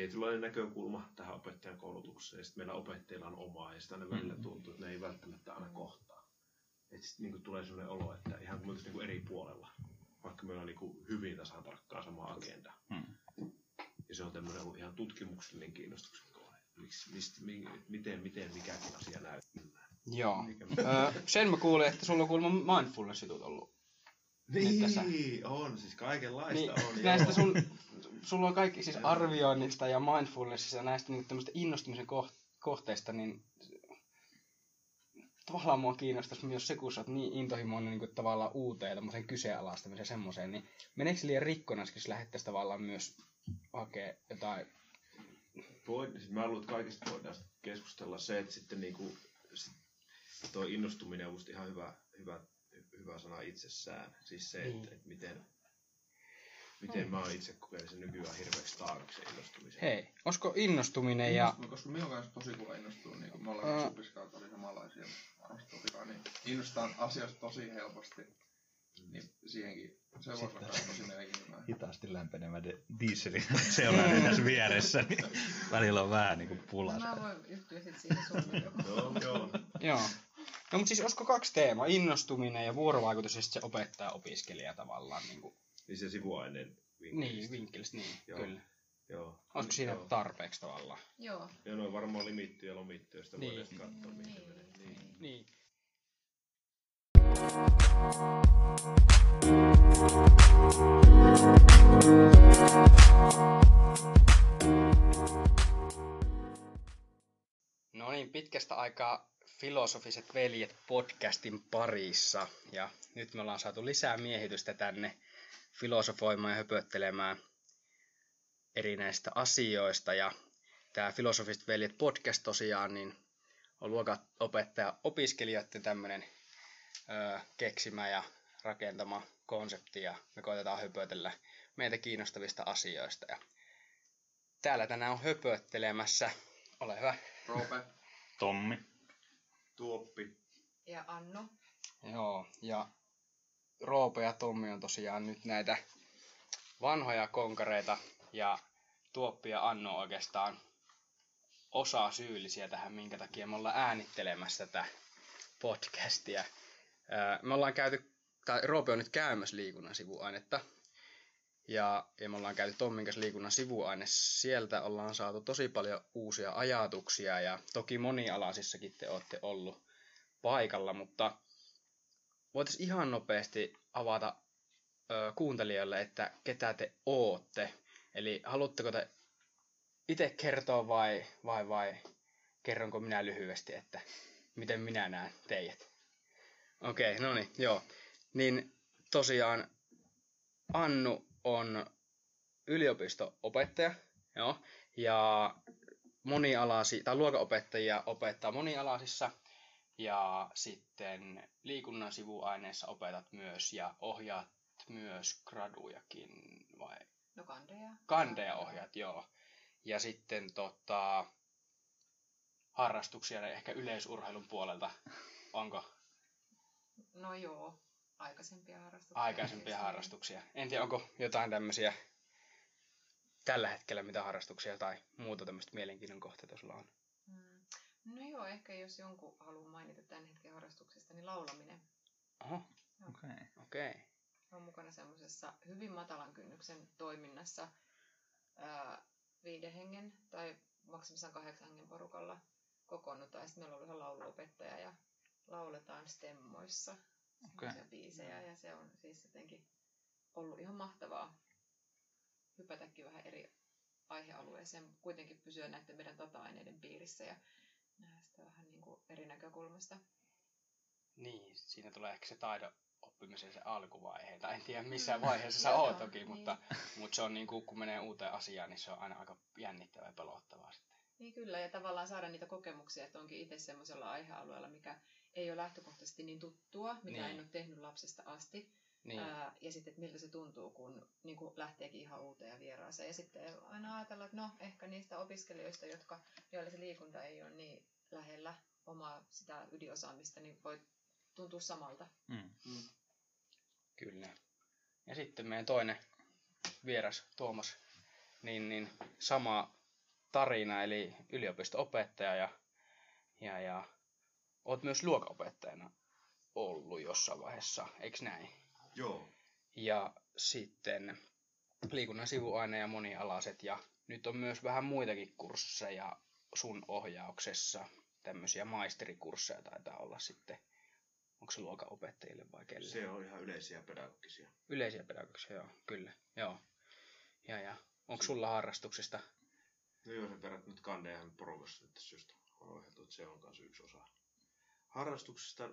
tietynlainen näkökulma tähän opettajan koulutukseen, ja sitten meillä opettajilla on omaa, ja sitä ne välillä Mm. tuntuu, että ne ei välttämättä aina kohtaa. Että sitten niin tulee sellainen olo, että ihan kuin me oltaisiin niin eri puolella, vaikka meillä on niin hyvin tasan tarkkaan sama agenda. Mm. Ja se on tämmöinen ollut ihan tutkimuksellinen kiinnostuksen kohde. Miksi, mistä, mi, miten, miten mikäkin asia näyttää. Joo. Mikä, Öö, sen mä kuulin, että sulla on kuulemma mindfulness-jutut ollut. Nyt tässä. niin, on, siis kaikenlaista Niin, on. näistä joo. sun, sulla on kaikki siis arvioinnista ja mindfulnessista ja näistä niin tämmöistä innostumisen koht- kohteista, niin tavallaan mua kiinnostaisi myös se, kun sä oot niin intohimoinen niin kuin tavallaan uuteen tämmöiseen kyseenalaistamiseen ja semmoiseen, niin meneekö se liian rikkona, jos lähdettäisiin tavallaan myös hakea jotain Voi, siis mä luulen, että kaikista voidaan sit keskustella se, että sitten niinku, sit tuo innostuminen on musta ihan hyvä, hyvä, hyvä sana itsessään. Siis se, Niin. että, että miten, miten mä oon itse kokenut sen nykyään hirveäksi taakaksi se innostumisen. Hei, olisiko innostuminen ja... Innostun, koska minun kanssa tosi kova innostuu, niin kuin me ollaan uh. Supiskautta oli samanlaisia niin innostaan asioista tosi helposti. Niin siihenkin se voisi Sitten. olla tosi mielenkiintoinen. Hitaasti lämpenemä de- dieseli seuraava tässä vieressä, niin välillä on vähän niin kuin No, pulassa. mä voin yhtyä sit siihen sun Joo, joo. Joo. No mutta siis olisiko kaksi teemaa, innostuminen ja vuorovaikutus ja sitten se opettaja-opiskelija tavallaan. Niin, kuin, Niin se sivuaineen niin vinkkelistä, niin, Joo. kyllä. Joo. Olisiko siinä Joo. tarpeeksi tavallaan? Joo. Ja noin varmaan limitty ja lomittu, ja sitä Niin. niin. voidaan katsoa, mihin Niin, menee. Niin. Niin. No niin, pitkästä aikaa Filosofiset veljet podcastin parissa. Ja nyt me ollaan saatu lisää miehitystä tänne filosofoimaan ja höpöttelemään erinäistä asioista. Ja tämä Filosofiset veljet podcast tosiaan niin on luokanopettaja opiskelijoiden tämmöinen ö, keksimä ja rakentama konsepti ja me koitetaan höpötellä meitä kiinnostavista asioista. Ja täällä tänään on höpöttelemässä. Ole hyvä. Roope, Tommi. Tuoppi. Ja Annu. Joo, ja Roope ja Tommi on tosiaan nyt näitä vanhoja konkareita ja Tuoppi ja Anno oikeastaan osa syyllisiä tähän, minkä takia me ollaan äänittelemässä tätä podcastia. Me ollaan käyty, tai Roope on nyt käymässä liikunnan sivuainetta, ja, ja me ollaan käyty Tommin kanssa liikunnan sivuaine. Sieltä ollaan saatu tosi paljon uusia ajatuksia, ja toki monialaisissakin te olette ollut paikalla, mutta voitaisiin ihan nopeasti avata ö, kuuntelijoille, että ketä te ootte. Eli haluatteko te itse kertoa vai, vai, vai kerronko minä lyhyesti, että miten minä näen teidät? Okei, okay, no niin, joo. Niin tosiaan Annu on yliopisto-opettaja, joo, ja monialasi, tai luokanopettajia opettaa monialaisissa, ja sitten liikunnan sivuaineissa opetat myös ja ohjaat myös gradujakin, vai No kandeja. kandeja ohjaat, joo. Ja sitten tota, harrastuksia ehkä yleisurheilun puolelta, onko No joo. Aikaisempia harrastuksia. aikaisempia tietysti. harrastuksia? En tiedä, onko jotain tämmöisiä tällä hetkellä, mitä harrastuksia tai muuta tämmöistä mielenkiinnon kohteita sulla on? No joo, ehkä jos jonkun haluan mainita tämän hetken harrastuksesta, niin laulaminen. Oho, Okei. Okay. okei. Okay. Olen mukana semmoisessa hyvin matalan kynnyksen toiminnassa ää, viiden hengen tai maksimissaan kahdeksan hengen porukalla kokoonnutaan. Sitten meillä on ihan lauluopettaja ja lauletaan stemmoissa Okei. okay. biisejä. Ja se on siis jotenkin ollut ihan mahtavaa hypätäkin vähän eri aihealueeseen, kuitenkin pysyä näiden meidän data-aineiden piirissä ja vähän niin kuin eri näkökulmasta. Niin, siinä tulee ehkä se taidon oppimisen se alkuvaihe. Tai en tiedä missä vaiheessa sä oot toki, niin. mutta, mutta se on niin kuin, kun menee uuteen asiaan, niin se on aina aika jännittävää ja pelottavaa sitten. Niin kyllä, ja tavallaan saada niitä kokemuksia, että onkin itse semmoisella aihealueella, mikä ei ole lähtökohtaisesti niin tuttua, mitä Niin. niin. en ole tehnyt lapsesta asti. Niin, Ää, ja sitten, että miltä se tuntuu, kun niin kuin lähteekin ihan uuteen ja vieraaseen. Ja sitten aina ajatella, että no, ehkä niistä opiskelijoista, jotka, joilla se liikunta ei ole niin lähellä omaa sitä ydinosaamista, niin voi tuntua samalta. Mm. kyllä. Ja sitten meidän toinen vieras, Tuomas, niin, niin sama tarina, eli yliopisto-opettaja ja, ja, ja oot myös luokanopettajana ollut jossain vaiheessa, eikö näin? Joo. Ja sitten liikunnan sivuaine ja monialaiset ja nyt on myös vähän muitakin kursseja sun ohjauksessa. Tämmöisiä maisterikursseja taitaa olla sitten. Onko se luokanopettajille vai kelle? Se on ihan yleisiä pedagogisia. Yleisiä pedagogisia, joo, kyllä. Joo. Ja, ja onko sulla harrastuksista? No joo, sen perät nyt kandejahan porukassa nyt syystä on ohjattu, että se on kanssa yksi osa. Harrastuksista,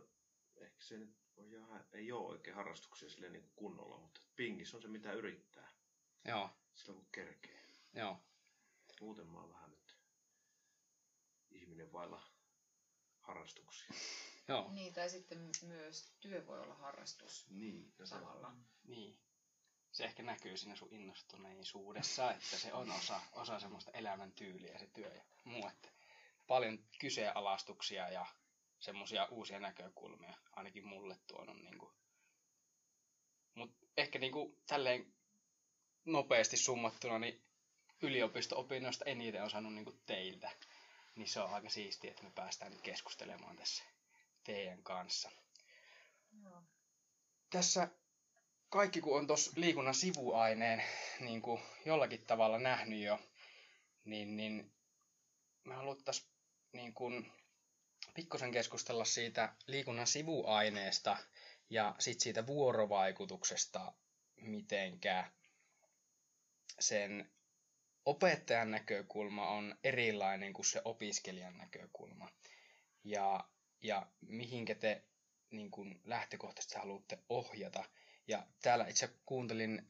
ehkä se nyt on ihan, ei ole oikein harrastuksia sille niin kunnolla, mutta pingis on se mitä yrittää, Joo, silloin kun kerkee. joo. Muuten mä oon vähän ihminen vailla harrastuksia. Joo, Niin, tai sitten myös työ voi olla harrastus Niin, no samalla. niin. Se ehkä näkyy siinä sun innostuneisuudessa, että se on osa, osa semmoista elämäntyyliä se työ ja muu. Että paljon kyseenalaistuksia ja semmoisia uusia näkökulmia, ainakin mulle tuonut. Niin kuin. Mut ehkä niin kuin, tälleen nopeasti summattuna, niin yliopisto-opinnoista eniten on saanut niin kuin teiltä. Niin se on aika siistiä, että me päästään nyt keskustelemaan tässä teidän kanssa. Joo. tässä kaikki kun on tuossa liikunnan sivuaineen niin kuin jollakin tavalla nähnyt jo, niin, niin me haluttaisiin niin kuin pikkusen keskustella siitä liikunnan sivuaineesta ja sitten siitä vuorovaikutuksesta, mitenkä sen opettajan näkökulma on erilainen kuin se opiskelijan näkökulma. Ja, ja mihinkä te niin kuin lähtökohtaisesti haluatte ohjata. Ja täällä itse kuuntelin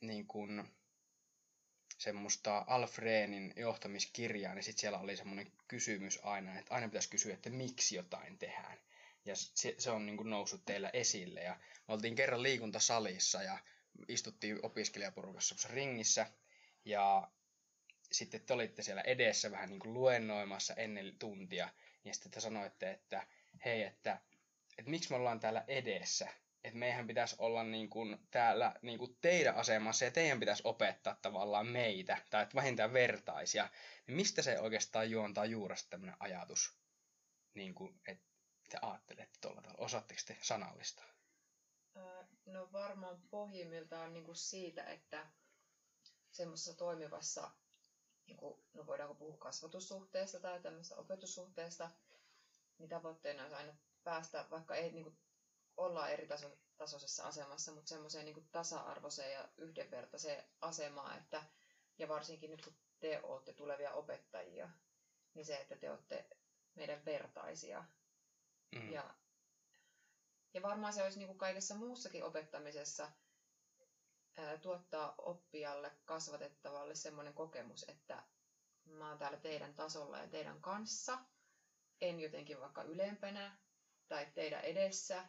niin kuin semmoista Alfreenin johtamiskirjaa, niin sitten siellä oli semmoinen kysymys aina, että aina pitäisi kysyä, että miksi jotain tehdään. Ja se, se on niin kuin noussut teillä esille. Ja me oltiin kerran liikuntasalissa ja istuttiin opiskelijaporukassa ringissä. Ja sitten te olitte siellä edessä vähän niin kuin luennoimassa ennen tuntia. Ja sitten te sanoitte, että hei, että että miksi me ollaan täällä edessä. Että meidän pitäisi olla niin kuin täällä niin kuin teidän asemassa ja teidän pitäisi opettaa tavallaan meitä, tai että vähintään vertaisia. Niin mistä se oikeastaan juontaa juuresta tämmöinen ajatus, niin kuin, että te ajattelette tuolla tavalla? Osaatteko te sanallista? No varmaan pohjimmiltaan niin kuin siitä, että semmoisessa toimivassa, niin kuin, no voidaanko puhua kasvatussuhteesta tai tämmöistä opetussuhteesta, niin tavoitteena olisi aina päästä, vaikka ei niin kuin, olla eri taso, tasoisessa asemassa, mutta semmoiseen niin tasa-arvoiseen ja yhdenvertaiseen asemaan, että, ja varsinkin nyt kun te olette tulevia opettajia, niin se, että te olette meidän vertaisia. Mm. Ja, ja varmaan se olisi niin kuin kaikessa muussakin opettamisessa tuottaa oppijalle, kasvatettavalle semmoinen kokemus, että mä oon täällä teidän tasolla ja teidän kanssa, en jotenkin vaikka ylempänä tai teidän edessä,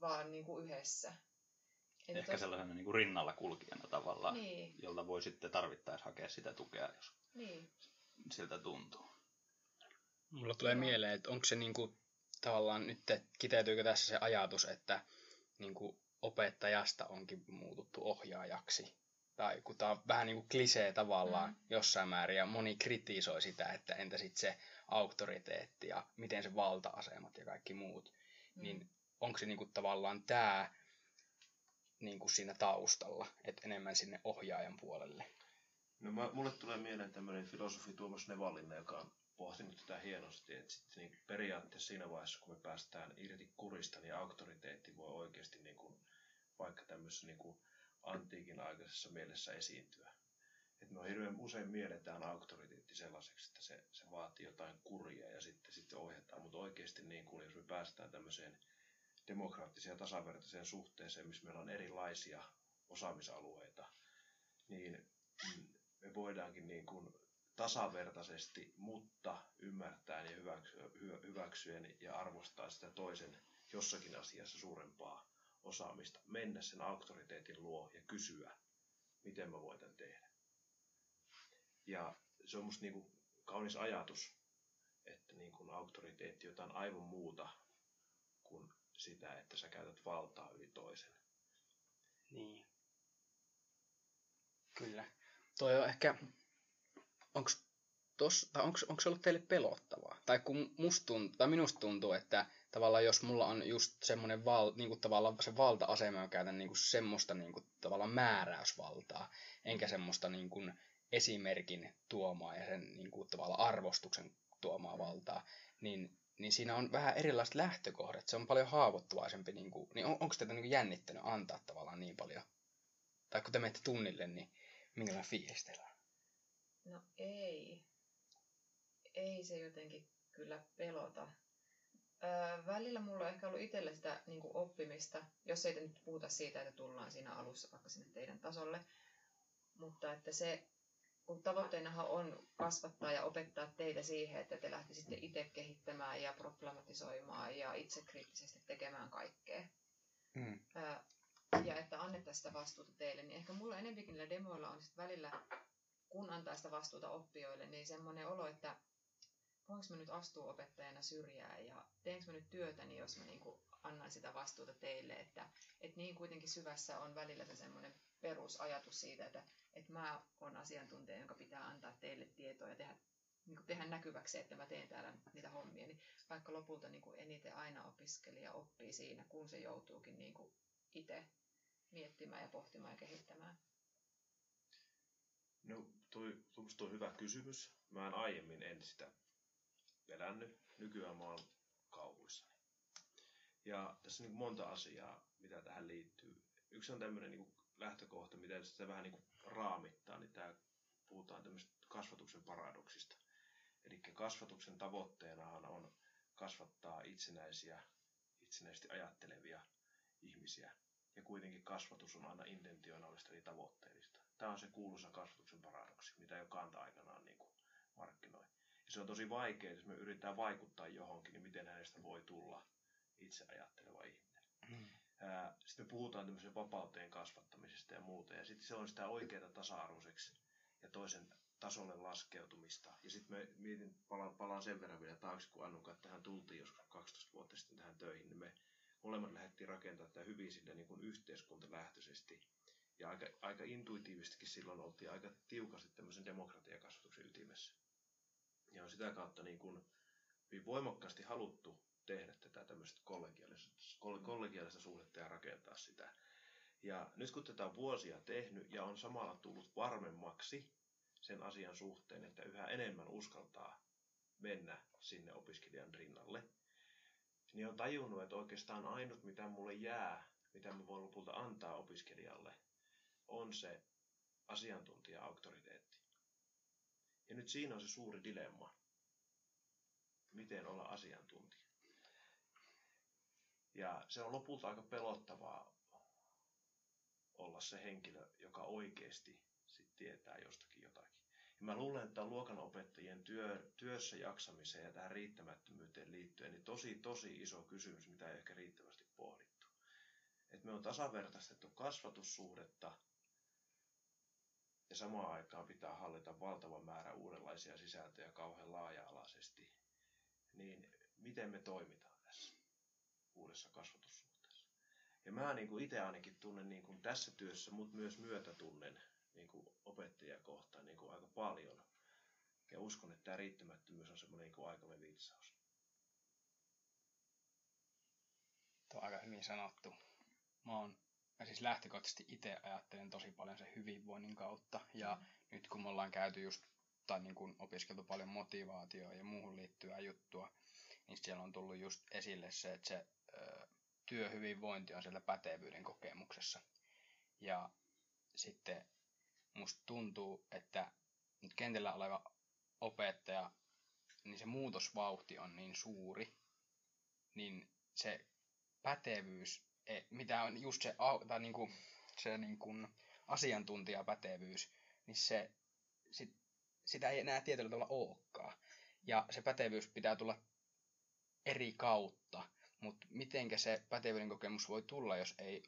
vaan niin kuin yhdessä. Että Ehkä tos- sellaisena niin kuin rinnalla kulkijana tavallaan, Niin, jolta voi sitten tarvittaessa hakea sitä tukea, jos niin. siltä tuntuu. Mulla tulee mieleen, että onko se niinku, tavallaan nyt, kiteytyykö tässä se ajatus, että niinku, opettajasta onkin muututtu ohjaajaksi. Tai kun tämä on vähän niin kuin klisee tavallaan Mm. jossain määrin, ja moni kritisoi sitä, että entä sitten se auktoriteetti ja miten se valta-asemat ja kaikki muut. Mm. Niin onko se niinku tavallaan tämä niinku siinä taustalla, että enemmän sinne ohjaajan puolelle? No mä, mulle tulee mieleen tämmöinen filosofi Tuomas Nevallinen, joka on pohtinut tätä hienosti, että sitten niin periaatteessa siinä vaiheessa, kun me päästään irti kurista, niin auktoriteetti voi oikeasti niin kuin, vaikka tämmöisessä niin kuin antiikin aikaisessa mielessä esiintyä. Et me hirveän usein mielletään auktoriteetti sellaiseksi, että se, se vaatii jotain kuria ja sitten, sitten ohjataan, mutta oikeasti niin kuin, jos me päästään tämmöiseen demokraattiseen ja tasavertaiseen suhteeseen, missä meillä on erilaisia osaamisalueita, niin me voidaankin niin kuin tasavertaisesti, mutta ymmärtäen ja hyväksyen ja arvostaa sitä toisen jossakin asiassa suurempaa osaamista, mennä sen auktoriteetin luo ja kysyä, miten mä voin tämän tehdä. Ja se on musta niin kuin kaunis ajatus, että niin kuin auktoriteetti jotain aivan muuta kuin sitä, että sä käytät valtaa yli toisen. Niin. Kyllä. Toi on ehkä, onko se ollut teille pelottavaa? Tai kun musta tuntuu, tai minusta tuntuu, että tavallaan jos mulla on just semmoinen val, niin tavallaan se valta-asema, käytän niin kuin semmoista niin kuin tavallaan määräysvaltaa, enkä semmoista niin kuin esimerkin tuomaa ja sen niin kuin tavallaan arvostuksen tuomaa valtaa, niin, niin siinä on vähän erilaiset lähtökohdat. Se on paljon haavoittuvaisempi, niin, kuin, niin on, onko teitä niin jännittänyt antaa tavallaan niin paljon? Tai kun te menette tunnille, niin minkälainen fiilis teillä? No ei. Ei se jotenkin kyllä pelota. Öö, välillä mulla on ehkä ollut itselle sitä niin kuin oppimista, jos ei nyt puhuta siitä, että tullaan siinä alussa vaikka sinne teidän tasolle, mutta että se, kun tavoitteenahan on kasvattaa ja opettaa teitä siihen, että te lähtisitte itse kehittämään ja problematisoimaan ja itse kriittisesti tekemään kaikkea. Mm. Öö, ja että annettaisiin sitä vastuuta teille, niin ehkä mulla enempikin niillä demoilla on sitten välillä, kun antaa sitä vastuuta oppijoille, niin semmoinen olo, että voinko mä nyt astua opettajana syrjään ja teenkö mä nyt työtäni, jos mä niin annan sitä vastuuta teille, että, että niin kuitenkin syvässä on välillä se semmoinen perusajatus siitä, että, että mä oon asiantuntija, jonka pitää antaa teille tietoa ja tehdä, niin kuin tehdä näkyväksi, että mä teen täällä niitä hommia, niin vaikka lopulta niin kuin eniten aina opiskelija oppii siinä, kun se joutuukin niin kuin itse miettimään ja pohtimaan ja kehittämään. No, toi, tuo on hyvä kysymys. Mä en aiemmin en sitä pelännyt. Nykyään mä oon kauhuissani. Ja tässä on niin monta asiaa, mitä tähän liittyy. Yksi on tämmöinen niin lähtökohta, miten sitä vähän niin raamittaa, niin tämä puhutaan tämmöistä kasvatuksen paradoksista. Eli kasvatuksen tavoitteenahan on kasvattaa itsenäisiä, itsenäisesti ajattelevia ihmisiä. Ja kuitenkin kasvatus on aina intentionaalista eli tavoitteellista. Tämä on se kuuluisa kasvatuksen paradoksi, mitä jo Kanta aikanaan niin kuin markkinoi. Ja se on tosi vaikea, jos me yritetään vaikuttaa johonkin, niin miten hänestä voi tulla itse ajatteleva ihminen. Mm. Sitten me puhutaan tämmöisen vapauteen kasvattamisesta ja muuta, ja sitten se on sitä oikeaa tasa-arvoiseksi ja toisen tasolle laskeutumista. Ja sitten me mietin, palaan, palaan sen verran vielä taakse, kun Annuka tähän tultiin joskus 12 vuotta sitten tähän töihin, niin me molemmat lähdettiin rakentamaan tätä hyvin sille niin kuin yhteiskuntalähtöisesti. Ja aika, aika intuitiivistikin silloin oltiin aika tiukasti tämmöisen demokratiakasvatuksen ytimessä. Ja on sitä kautta niin kuin hyvin voimakkaasti haluttu tehdä tätä tämmöistä kollegiaalista, kollegiaalista suhdetta ja rakentaa sitä. Ja nyt kun tätä on vuosia tehnyt ja on samalla tullut varmemmaksi sen asian suhteen, että yhä enemmän uskaltaa mennä sinne opiskelijan rinnalle, niin on tajunnut, että oikeastaan ainut mitä mulle jää, mitä mä voin lopulta antaa opiskelijalle, on se asiantuntija-auktoriteetti. Ja nyt siinä on se suuri dilemma. Miten olla asiantuntija? Ja se on lopulta aika pelottavaa olla se henkilö, joka oikeasti sit tietää jostakin jotakin. Ja mä luulen, että luokanopettajien työ, työssä jaksamiseen ja tähän riittämättömyyteen liittyen niin tosi, tosi iso kysymys, mitä ei ehkä riittävästi pohdittu. Että me on tasavertaistettu kasvatussuhdetta ja samaan aikaan pitää hallita valtava määrä uudenlaisia sisältöjä kauhean laaja-alaisesti, niin miten me toimitaan tässä uudessa kasvatussuhteessa? Ja mä niin kuin itse ainakin tunnen niin kuin tässä työssä, mutta myös myötätunnen niin kuin opettajia kohtaan niin kuin aika paljon. Ja uskon, että tämä riittämättömyys on semmoinen niin aikamme vitsaus. Tuo on aika hyvin sanottu. Mä oon mä siis lähtökohtaisesti itse ajattelen tosi paljon sen hyvinvoinnin kautta. Ja mm. nyt kun me ollaan käyty just, tai niin kuin opiskeltu paljon motivaatioa ja muuhun liittyvää juttua, niin siellä on tullut just esille se, että se ö, työhyvinvointi on siellä pätevyyden kokemuksessa. Ja sitten musta tuntuu, että nyt kentällä oleva opettaja, niin se muutosvauhti on niin suuri, niin se pätevyys mitä on just se, tai niin kuin, se niin kuin asiantuntijapätevyys, niin se, sit, sitä ei enää tietyllä tavalla olekaan. Ja se pätevyys pitää tulla eri kautta, mutta mitenkä se pätevyyden kokemus voi tulla, jos ei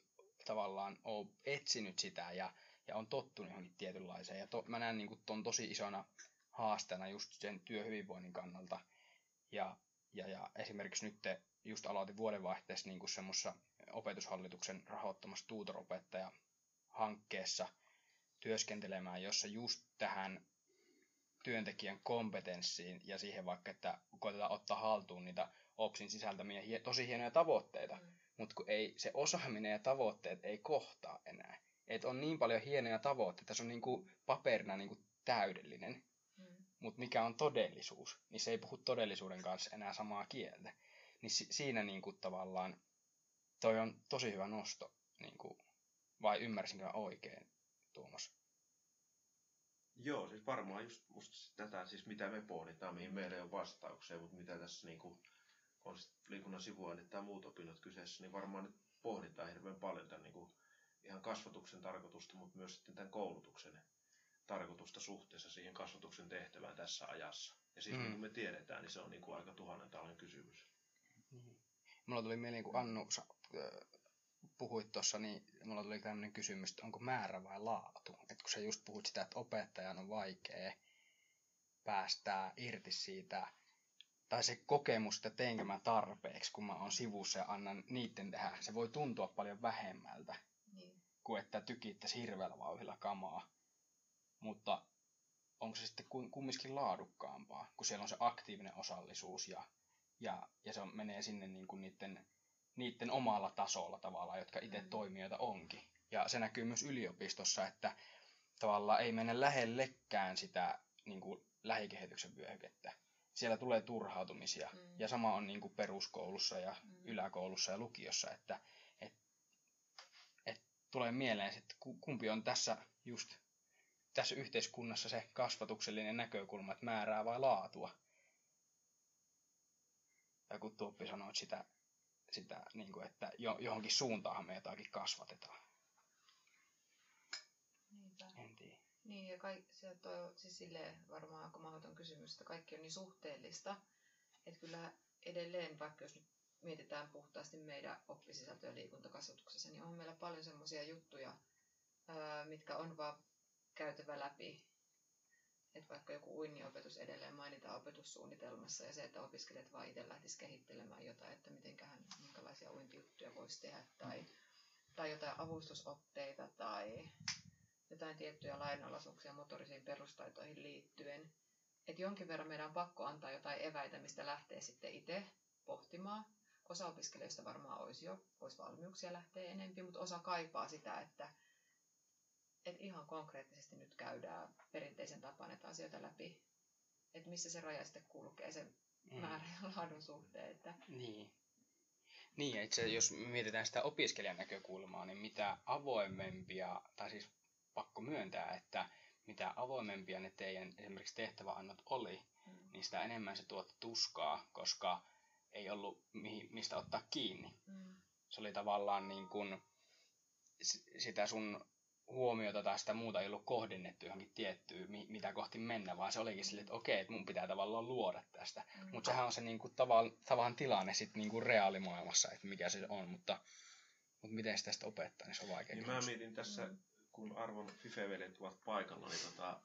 tavallaan ole etsinyt sitä ja, ja on tottunut johonkin tietynlaiseen. Ja to, mä näen niin tuon tosi isona haasteena just sen työhyvinvoinnin kannalta. Ja, ja, ja esimerkiksi nyt just aloitin vuodenvaihteessa niin semmoisessa opetushallituksen rahoittamassa tuutoropettaja hankkeessa työskentelemään, jossa just tähän työntekijän kompetenssiin ja siihen vaikka, että koitetaan ottaa haltuun niitä OPSin sisältämiä tosi hienoja tavoitteita, Mm. mutta kun ei, se osaaminen ja tavoitteet ei kohtaa enää. Et on niin paljon hienoja tavoitteita, se on niinku paperina niinku täydellinen, Mm. mutta mikä on todellisuus, niin se ei puhu todellisuuden kanssa enää samaa kieltä. Niin si- siinä niinku tavallaan toi on tosi hyvä nosto, niinku, vai ymmärsinkö mä oikein, Tuomas? Joo, siis varmaan just musta tätä, siis mitä me pohditaan, mihin meillä ei ole vastauksia, mutta mitä tässä niinku, on sit liikunnan sivuaineet tai muut opinnot kyseessä, niin varmaan nyt pohditaan hirveän paljon tämän niinku, ihan kasvatuksen tarkoitusta, mutta myös sitten tämän koulutuksen tarkoitusta suhteessa siihen kasvatuksen tehtävään tässä ajassa. Ja siis Mm. mm. niin kuin me tiedetään, niin se on niin kuin aika tuhannen talen kysymys. Mulla tuli mieleen, kun Annu puhuit tuossa, niin mulla tuli tämmöinen kysymys, että onko määrä vai laatu. Et kun sä just puhuit sitä, että opettajan on vaikea päästää irti siitä, tai se kokemus, että teenkö mä tarpeeksi, kun mä oon sivussa ja annan niiden tehdä. Se voi tuntua paljon vähemmältä Niin. kuin että tykittäisi hirveällä vauhdilla kamaa. Mutta onko se sitten kum- kumminkin laadukkaampaa, kun siellä on se aktiivinen osallisuus ja, ja, ja se on, menee sinne niin kuin niiden, niiden omalla tasolla tavallaan, jotka itse Mm. toimijoita onkin. Ja se näkyy myös yliopistossa, että tavallaan ei mennä lähellekään sitä niin kuin lähikehityksen vyöhykettä. Siellä tulee turhautumisia. Mm. Ja sama on niin kuin peruskoulussa ja Mm. yläkoulussa ja lukiossa, että et, et tulee mieleen, että ku- kumpi on tässä just tässä yhteiskunnassa se kasvatuksellinen näkökulma, että määrää vai laatua. Ja kun Tuoppi sanoi sitä, sitä niin kuin, että jo, johonkin suuntaanhan me jotakin kasvatetaan. Niinpä. En tiedä. Niin, ja kaik, se toi, siis silleen varmaan aika mahdoton kysymys, että kaikki on niin suhteellista, että kyllä edelleen, vaikka jos nyt mietitään puhtaasti meidän oppisisältöä liikuntakasvatuksessa, niin on meillä paljon semmoisia juttuja, mitkä on vaan käytävä läpi. Että vaikka joku uinniopetus edelleen mainitaan opetussuunnitelmassa ja se, että opiskelijat vaan itse lähtisivät kehittelemään jotain, että mitenköhän, minkälaisia uintijuttuja voisi tehdä tai, tai jotain avustusotteita tai jotain tiettyjä lainalaisuuksia motorisiin perustaitoihin liittyen. Että jonkin verran meidän on pakko antaa jotain eväitä, mistä lähtee sitten itse pohtimaan. Osa opiskelijoista varmaan olisi jo, olisi valmiuksia lähteä enempi, mutta osa kaipaa sitä, että, että ihan konkreettisesti nyt käydään perinteisen tapaan näitä asioita läpi. Että missä se raja sitten kulkee sen Mm. määrän ja laadun suhteen. Että, Niin. Niin, itse jos mietitään sitä opiskelijan näkökulmaa, niin mitä avoimempia, tai siis pakko myöntää, että mitä avoimempia ne teidän esimerkiksi tehtäväannot oli, mm, niin sitä enemmän se tuotti tuskaa, koska ei ollut mihin, mistä ottaa kiinni. mm, Se oli tavallaan niin kuin, sitä sun huomiota tai sitä muuta ei ollut kohdennettu johonkin tiettyyn, mi- mitä kohti mennä, vaan se olikin silleen, että okei, että mun pitää tavallaan luoda tästä. mm. Mutta sehän on se niinku tavan, tavan tilanne sitten niinku reaalimaailmassa, että mikä se on, mutta, mutta miten sitä sitten opettaa, niin se on vaikea Niin mä mietin tässä, Mm. kun arvon Fife-veljet ovat paikalla, niin tota,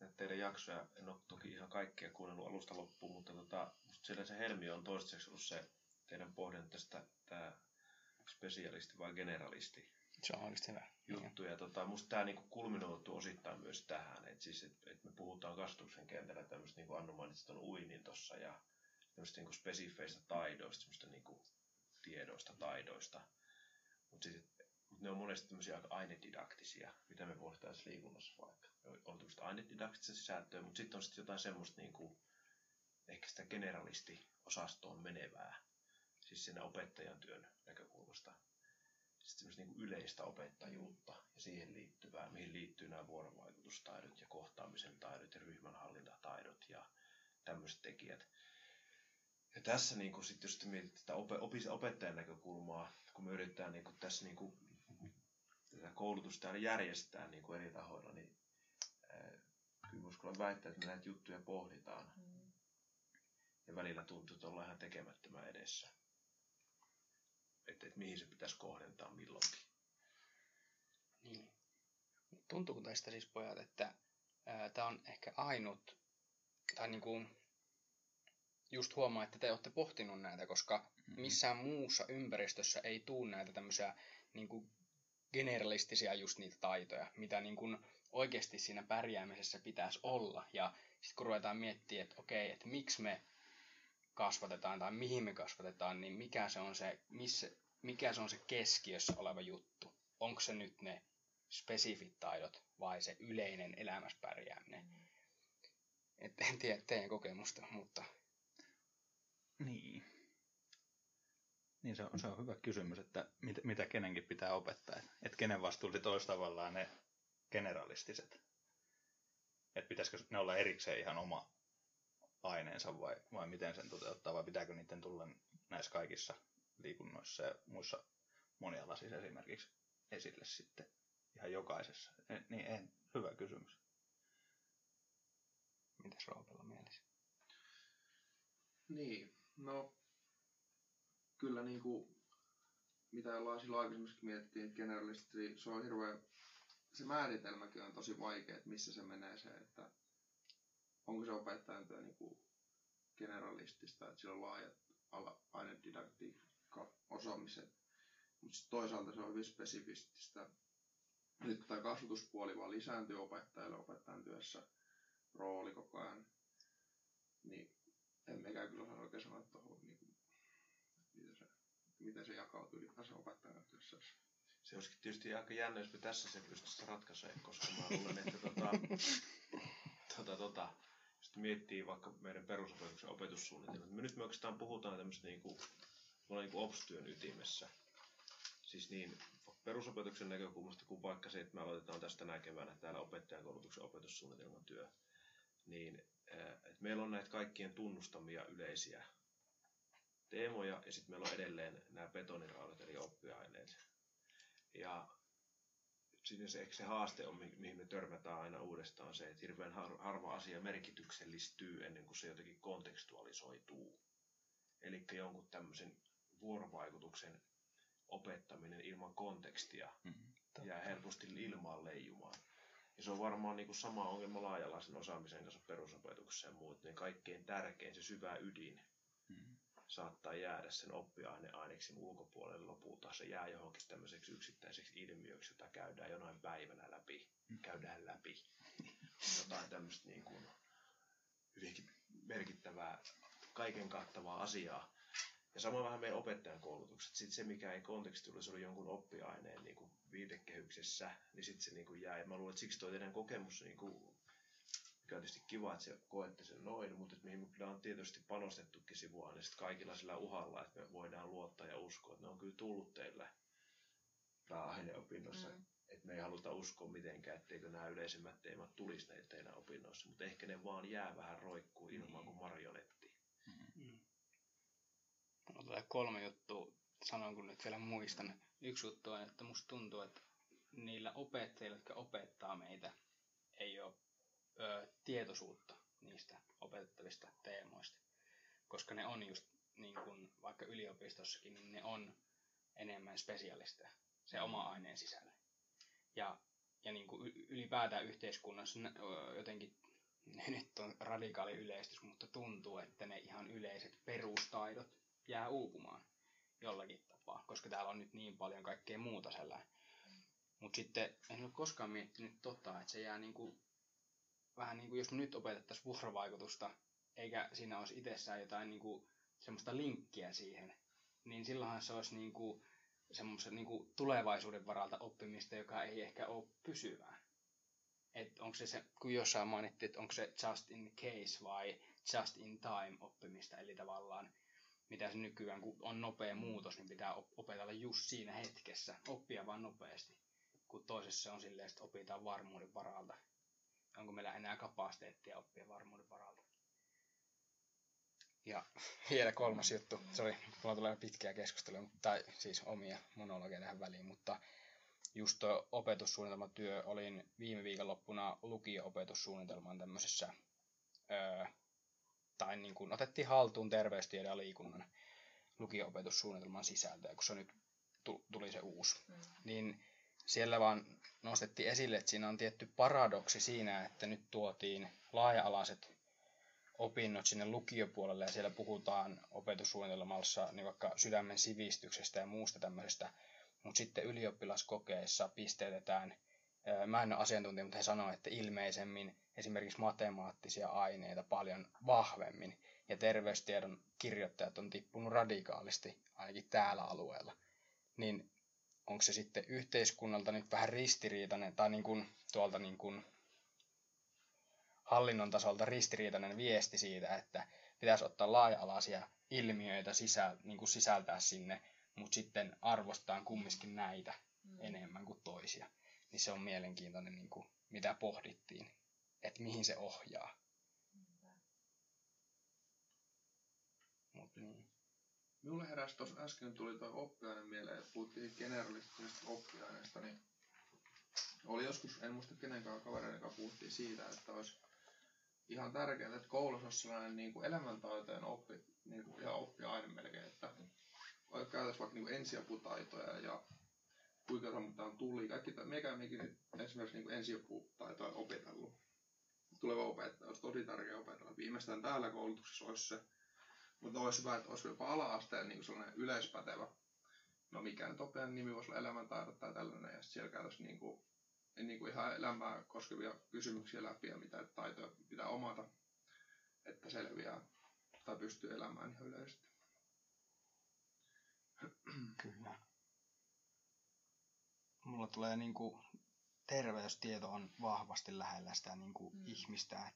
näitä teidän jaksoja, en ole toki ihan kaikkea kuunnellut alusta loppuun, mutta tota, siellä se helmi on toistaiseksi ollut se teidän pohdinta tästä tämä spesialisti vai generalisti Se on oikeasti hyvä. Niin. juttu. Ja tota, musta tämä niinku kulminoituu osittain myös tähän, että siis, et, et me puhutaan kasvatuksen kentällä tämmöistä, niin kuin Annu mainitsi tuon uinnin tuossa, ja tämmöistä niinku spesifeistä taidoista, semmoista niinku tiedoista, taidoista. Mutta siis, mut ne on monesti tämmöisiä aika ainedidaktisia, mitä me tässä liikunnassa vaikka. On tämmöistä ainedidaktista sisältöä, mutta sitten on sitten jotain semmoista niinku, ehkä sitä generalisti-osastoon menevää, siis siinä opettajan työn näkökulmasta niin yleistä opettajuutta ja siihen liittyvää, mihin liittyy nämä vuorovaikutustaidot ja kohtaamisen taidot ja ryhmänhallintataidot ja tämmöiset tekijät. Ja tässä niin kuin, sit, jos te mietitte tätä opettajan näkökulmaa, kun me yritetään niin kuin, tässä niin kuin, tätä koulutusta järjestää niin kuin eri tahoilla, niin ää, kyllä uskallan väittää, että me näitä juttuja pohditaan Mm. ja välillä tuntuu, että ollaan ihan tekemättömän edessä. Että, että mihin se pitäisi kohdentaa milloinkin. Niin. Tuntuuko teistä siis pojat, että tämä on ehkä ainut, tai niin kuin, just huomaa, että te olette pohtinut näitä, koska missään muussa ympäristössä ei tuu näitä tämmöisiä niin kuin generalistisia just niitä taitoja, mitä niin kuin oikeasti siinä pärjäämisessä pitäisi olla. Ja sitten kun ruvetaan miettimään, että okei, että miksi me kasvatetaan tai mihin me kasvatetaan, niin mikä se on se, missä, mikä se, on se keskiössä oleva juttu. Onko se nyt ne spesifit taidot vai se yleinen elämässä pärjääminen. Mm. Et en tiedä teidän kokemusta, mutta... Niin. Niin se on, se on hyvä kysymys, että mit, mitä kenenkin pitää opettaa. Että et kenen vastuulli olisi tavallaan ne generalistiset. Että pitäisikö ne olla erikseen ihan oma aineensa vai, vai miten sen toteuttaa, vai pitääkö niiden tulla näissä kaikissa liikunnoissa ja muissa monialaisissa esimerkiksi esille sitten ihan jokaisessa. En, niin en, hyvä kysymys. Mitäs Roopella mielessä? Niin, no kyllä niin kuin, mitä ollaan silloin aikaisemminkin mietittiin, että generalisti, se on hirveän, se määritelmäkin on tosi vaikea, että missä se menee se, että onko se opettajan työ niin kuin generalistista, että sillä on laajat ainedidaktiikka osaamiset, mutta toisaalta se on hyvin spesifististä. Nyt tämä kasvatuspuoli vaan lisääntyy opettajalle opettajan työssä rooli koko ajan, niin mekään kyllä osaa oikein sanoa tuohon, niin kuin, miten, se, miten se jakautuu ylipäänsä opettajan työssä. Se olisikin tietysti aika jännä, jos me tässä se pystyisi ratkaisemaan, koska mä luulen, että tota, tota, tota, sitten miettii vaikka meidän perusopetuksen opetussuunnitelmat. Me nyt me oikeastaan puhutaan tämmöistä niin kuin, niin kuin OPS-työn ytimessä. Siis niin perusopetuksen näkökulmasta kuin vaikka se, että me aloitetaan tästä tänä keväänä täällä opettajakoulutuksen opetussuunnitelman työ. Niin, että meillä on näitä kaikkien tunnustamia yleisiä teemoja ja sitten meillä on edelleen nämä betoniraudat eli oppiaineet. Ja siinä se, se haaste on, mihin me törmätään aina uudestaan, se, että hirveän harva asia merkityksellistyy ennen kuin se jotenkin kontekstualisoituu. Eli jonkun tämmöisen vuorovaikutuksen opettaminen ilman kontekstia mm-hmm. jää helposti ilmaan leijumaan. Ja se on varmaan niin kuin sama ongelma laajalaisen osaamisen kanssa perusopetuksessa ja muut. Niin kaikkein tärkein, se syvä ydin, saattaa jäädä sen oppiaineaineksen ulkopuolelle lopulta. Se jää johonkin tämmöiseksi yksittäiseksi ilmiöksi, jota käydään jonain päivänä läpi. Käydään läpi. Jotain tämmöistä niin kuin hyvinkin merkittävää, kaiken kattavaa asiaa. Ja sama vähän meidän opettajan koulutukset. Sitten se, mikä ei kontekstilla, se oli jonkun oppiaineen niin kuin viitekehyksessä, niin sitten se niin kuin. Ja mä luulen, että siksi toi teidän kokemus niin kuin mikä on tietysti kiva, että se koette sen noin, mutta että mihin me kyllä on tietysti panostettukin sivua, niin kaikilla sillä uhalla, että me voidaan luottaa ja uskoa, että ne on kyllä tullut teille pääaineopinnossa. Mm. Että me ei haluta uskoa mitenkään, etteikö nämä yleisimmät teemat tulisi näitä teidän opinnoissa, mutta ehkä ne vaan jää vähän roikkuu ilman kuin marionetti. Mm. No, tulee kolme juttua, sanon kun nyt vielä muistan. Yksi juttu on, että musta tuntuu, että niillä opettajilla, jotka opettaa meitä, ei ole ö, tietoisuutta niistä opetettavista teemoista. Koska ne on just niin kuin vaikka yliopistossakin, niin ne on enemmän spesialisteja se oma aineen sisällä. Ja, ja niin kuin ylipäätään yhteiskunnassa jotenkin nyt on radikaali yleistys, mutta tuntuu, että ne ihan yleiset perustaidot jää uupumaan jollakin tapaa, koska täällä on nyt niin paljon kaikkea muuta sellainen. Mutta sitten en ole koskaan miettinyt tota, että se jää niin kuin vähän niin kuin jos nyt opetettaisiin vuorovaikutusta, eikä siinä olisi itsessään jotain niin kuin, semmoista linkkiä siihen, niin silloinhan se olisi niin kuin, semmoisen niin kuin tulevaisuuden varalta oppimista, joka ei ehkä ole pysyvää. Et onko se, se, kun jossain mainittiin, että onko se just in case vai just in time oppimista, eli tavallaan mitä se nykyään, kun on nopea muutos, niin pitää opetella just siinä hetkessä, oppia vaan nopeasti. Kun toisessa on silleen, että opitaan varmuuden varalta onko meillä enää kapasiteettia oppia varmuuden varalta. Ja vielä kolmas juttu, oli, mulla tulee pitkiä keskusteluja, tai siis omia monologeja tähän väliin, mutta just tuo opetussuunnitelmatyö, olin viime viikonloppuna lukio-opetussuunnitelman tämmöisessä, öö, tai niin kuin otettiin haltuun terveystiede ja liikunnan lukio-opetussuunnitelman sisältöä, kun se nyt tuli se uusi. Mm. Niin siellä vaan nostettiin esille, että siinä on tietty paradoksi siinä, että nyt tuotiin laaja-alaiset opinnot sinne lukiopuolelle ja siellä puhutaan opetussuunnitelmassa niin vaikka sydämen sivistyksestä ja muusta tämmöisestä, mutta sitten ylioppilaskokeessa pisteytetään mä en ole asiantuntija, mutta he sanoivat, että ilmeisemmin esimerkiksi matemaattisia aineita paljon vahvemmin. Ja terveystiedon kirjoittajat on tippunut radikaalisti, ainakin täällä alueella. Niin onko se sitten yhteiskunnalta nyt vähän ristiriitainen, tai niin kuin tuolta niin kuin hallinnon tasolta ristiriitainen viesti siitä, että pitäisi ottaa laaja-alaisia ilmiöitä sisä, niin kuin sisältää sinne, mutta sitten arvostetaan kumminkin näitä Mm. enemmän kuin toisia. Niin se on mielenkiintoinen, niin kuin, mitä pohdittiin, että mihin se ohjaa. Mut niin. Minulle heräsi tuossa äsken tuli tuo oppiaine mieleen, että puhuttiin generalistisesta oppiaineesta, niin oli joskus, en muista kenenkään kavereiden kanssa puhuttiin siitä, että olisi ihan tärkeää, että koulussa olisi sellainen niin kuin elämäntaitojen oppi, niin kuin ihan oppiaine melkein, että käytäisiin vaikka niin ensiaputaitoja ja kuinka sammutaan tuli. Kaikki, meikä mekin esimerkiksi niin ensiaputaitoja opetellut. Tuleva opettaja olisi tosi tärkeä opetella. Viimeistään täällä koulutuksessa olisi se. Mutta olisi hyvä, että olisi jopa ala-asteen niin kuin sellainen yleispätevä. No mikä nyt oppiaine nimi voisi olla elämäntaidot tai tällainen. Ja sit siellä käytäisiin niin kuin, niin kuin ihan elämää koskevia kysymyksiä läpi ja mitä taitoja pitää omata, että selviää tai pystyy elämään ihan yleisesti. Kyllä. Mulla tulee niinku, terveystieto on vahvasti lähellä sitä niinku Mm. mm. ihmistä,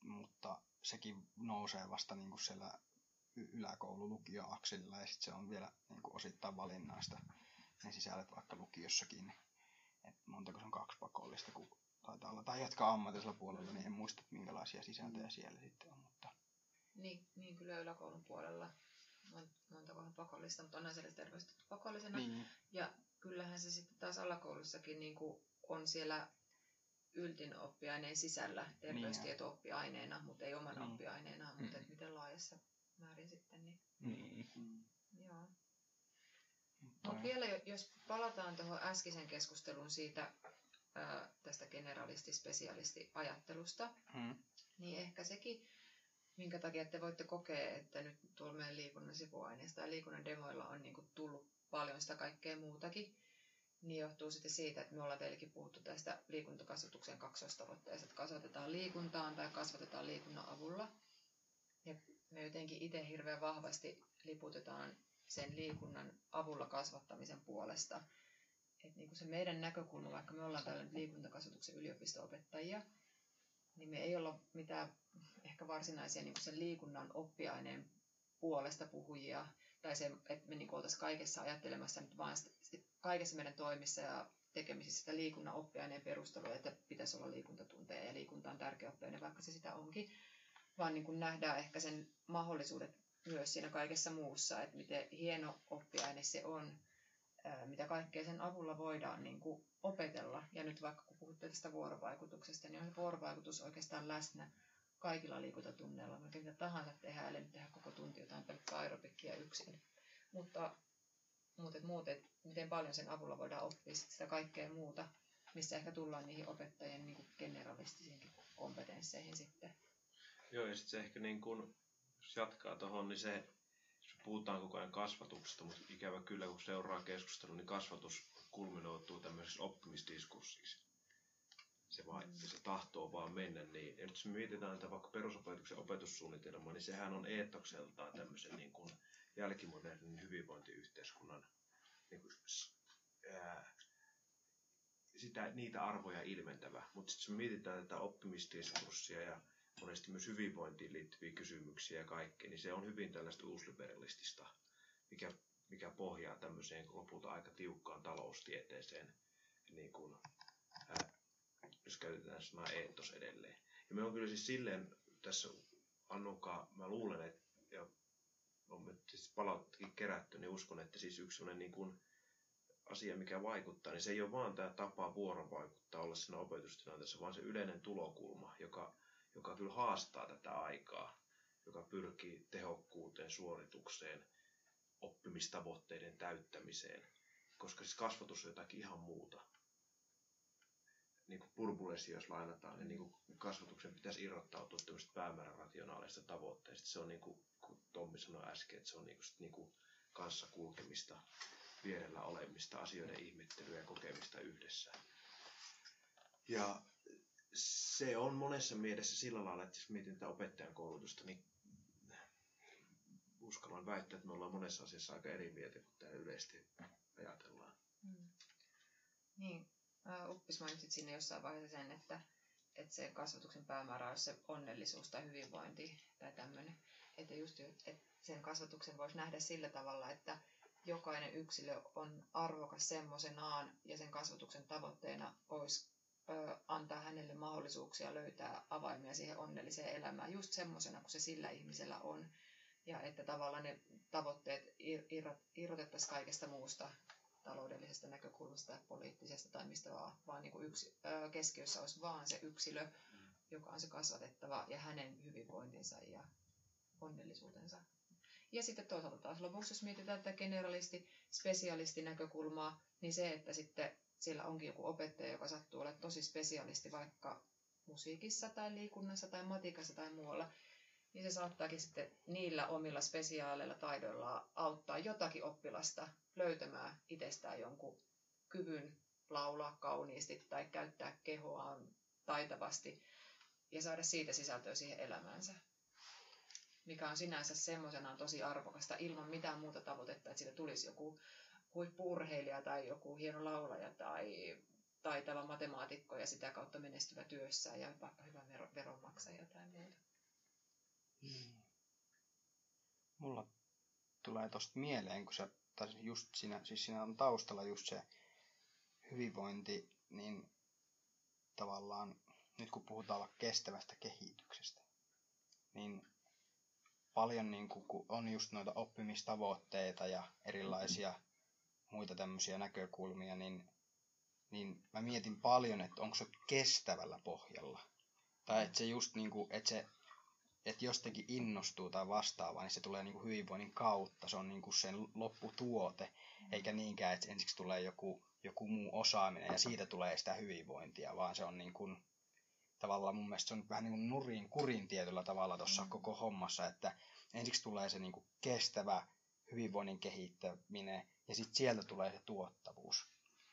mutta sekin nousee vasta niinku siellä y- yläkoulu lukioakselilla ja sitten se on vielä niinku osittain valinnaista ne sisällöt vaikka lukiossakin. Et montako se on kaksi pakollista, kun taitaa olla, tai jatkaa ammatillisella puolella, niin en muista minkälaisia sisältöjä siellä sitten on, mutta Niin, niin kyllä yläkoulun puolella on monta vähän pakollista, mutta onhan siellä terveystieto pakollisena. niin, Ja kyllähän se sitten taas alakoulussakin niin kuin on siellä yltin oppiaineen sisällä terveystieto-oppiaineena, mutta ei oman Niin. oppiaineena, mutta Mm. miten laajassa määrin sitten. Niin, niin. joo. Mutta Mutta vielä, jo- jos palataan tuohon äskeisen keskusteluun siitä ää, tästä generalisti-spesialisti-ajattelusta, mm, niin ehkä sekin, minkä takia te voitte kokea, että nyt tuolla meidän liikunnan sivuaineista ja liikunnan demoilla on niin kuin tullut paljon sitä kaikkea muutakin, niin johtuu sitten siitä, että me ollaan teillekin puhuttu tästä liikuntakasvatuksen kaksoistavoitteesta, että kasvatetaan liikuntaan tai kasvatetaan liikunnan avulla. Ja me jotenkin itse hirveän vahvasti liputetaan sen liikunnan avulla kasvattamisen puolesta. Että niin kuin se meidän näkökulma, vaikka me ollaan täällä liikuntakasvatuksen yliopisto-opettajia, niin me ei olla mitään ehkä varsinaisia niin kuin sen liikunnan oppiaineen puolesta puhujia, tai se, että me niin oltaisiin kaikessa ajattelemassa nyt vaan sitä, kaikessa meidän toimissa ja tekemisissä sitä liikunnan oppiaineen perustelua, että pitäisi olla liikuntatunteja ja liikunta on tärkeä oppiaine, vaikka se sitä onkin, vaan niin kuin nähdään ehkä sen mahdollisuudet myös siinä kaikessa muussa, että miten hieno oppiaine se on, mitä kaikkea sen avulla voidaan niin kuin opetella. Ja nyt vaikka kun puhutte tästä vuorovaikutuksesta, niin on se vuorovaikutus oikeastaan läsnä kaikilla liikuntatunneilla. Melkein mitä tahansa tehdään, nyt tehdä koko tunti jotain pelkkää aerobikkia yksin. Mutta, mutta et muuten, et miten paljon sen avulla voidaan oppia sit sitä kaikkea muuta, missä ehkä tullaan niihin opettajien niin kuin generalistisiinkin kompetensseihin sitten. Joo, ja sitten se ehkä niin kuin, jos jatkaa tuohon, niin se, jos puhutaan koko ajan kasvatuksesta, mutta ikävä kyllä, kun seuraa keskustelua, niin kasvatus kulminoituu tämmöisessä oppimisdiskurssiksi. Se, vaan, Mm. se tahtoo vaan mennä. Niin, ja nyt jos mietitään tätä vaikka perusopetuksen opetussuunnitelmaa, niin sehän on eettokseltaan tämmöisen niin kuin jälkimodernin hyvinvointiyhteiskunnan niin kuin, s- ää, sitä, niitä arvoja ilmentävä. Mutta sitten jos mietitään tätä oppimisdiskurssia ja monesti myös hyvinvointiin liittyviä kysymyksiä ja kaikkea, niin se on hyvin tällaista uusliberalistista, mikä, mikä pohjaa tämmöiseen lopulta aika tiukkaan taloustieteeseen, niin kuin, ää, jos käytetään sanaa eettos edelleen. Ja me on kyllä siis silleen tässä Annuka, mä luulen, että ja on nyt siis palauttakin kerätty, niin uskon, että siis yksi sellainen niin kuin asia, mikä vaikuttaa, niin se ei ole vaan tämä tapa vuorovaikuttaa olla siinä opetustilanteessa, vaan se yleinen tulokulma, joka, joka kyllä haastaa tätä aikaa, joka pyrkii tehokkuuteen, suoritukseen, oppimistavoitteiden täyttämiseen, koska siis kasvatus on jotakin ihan muuta. Niin kuin Burbulesi, jos lainataan, niin, niin kuin kasvatuksen pitäisi irrottautua tämmöistä päämäärärationaalisesta tavoitteesta. Se on niin kuin, kun Tommi sanoi äsken, että se on niin kuin, niin kuin kanssa kulkemista, vierellä olemista, asioiden ihmettelyä ja kokemista yhdessä. Ja se on monessa mielessä sillä lailla, että jos mietin tätä opettajan koulutusta, niin uskallan väittää, että me ollaan monessa asiassa aika eri mieltä kuin täällä yleisesti ajatellaan. Mm. Niin, Uppis mainitsit sinne jossain vaiheessa sen, että, että se kasvatuksen päämäärä olisi se onnellisuus tai hyvinvointi tai tämmöinen. Että just että sen kasvatuksen voisi nähdä sillä tavalla, että jokainen yksilö on arvokas semmoisenaan ja sen kasvatuksen tavoitteena olisi ö, antaa hänelle mahdollisuuksia löytää avaimia siihen onnelliseen elämään just semmoisena kuin se sillä ihmisellä on. Ja että tavallaan ne tavoitteet irrotettaisiin kaikesta muusta taloudellisesta näkökulmasta tai poliittisesta tai mistä vaan, vaan niin kuin yksi, ö, keskiössä olisi vaan se yksilö, joka on se kasvatettava ja hänen hyvinvointinsa ja onnellisuutensa. Ja sitten toisaalta taas lopuksi, jos mietitään tätä generalisti, spesialisti näkökulmaa, niin se, että sitten siellä onkin joku opettaja, joka sattuu olemaan tosi spesialisti vaikka musiikissa tai liikunnassa tai matikassa tai muualla, niin se saattaakin sitten niillä omilla spesiaaleilla taidoilla auttaa jotakin oppilasta löytämään itsestään jonkun kyvyn laulaa kauniisti tai käyttää kehoaan taitavasti ja saada siitä sisältöä siihen elämäänsä. Mikä on sinänsä semmoisenaan tosi arvokasta ilman mitään muuta tavoitetta, että siitä tulisi joku huippurheilija tai joku hieno laulaja tai taitava matemaatikko ja sitä kautta menestyvä työssä ja vaikka hyvä veronmaksaja tai muuta. Hmm. Mulla tulee tosta mieleen, kun sä, tai just siinä, siis siinä on taustalla just se hyvinvointi, niin tavallaan nyt kun puhutaan vaikka kestävästä kehityksestä, niin paljon niin kuin, kun on just noita oppimistavoitteita ja erilaisia muita tämmöisiä näkökulmia, niin, niin mä mietin paljon, että onko se kestävällä pohjalla. Tai että se just niin kuin, että se että jostakin innostuu tai vastaavaa, niin se tulee niin kuin hyvinvoinnin kautta. Se on niin kuin sen lopputuote, eikä niinkään, että ensiksi tulee joku, joku muu osaaminen ja siitä tulee sitä hyvinvointia, vaan se on niin kuin, tavallaan mun mielestä se on vähän niin kuin nurin kurin tietyllä tavalla tuossa mm. koko hommassa, että ensiksi tulee se niin kuin kestävä hyvinvoinnin kehittäminen ja sitten sieltä tulee se tuottavuus.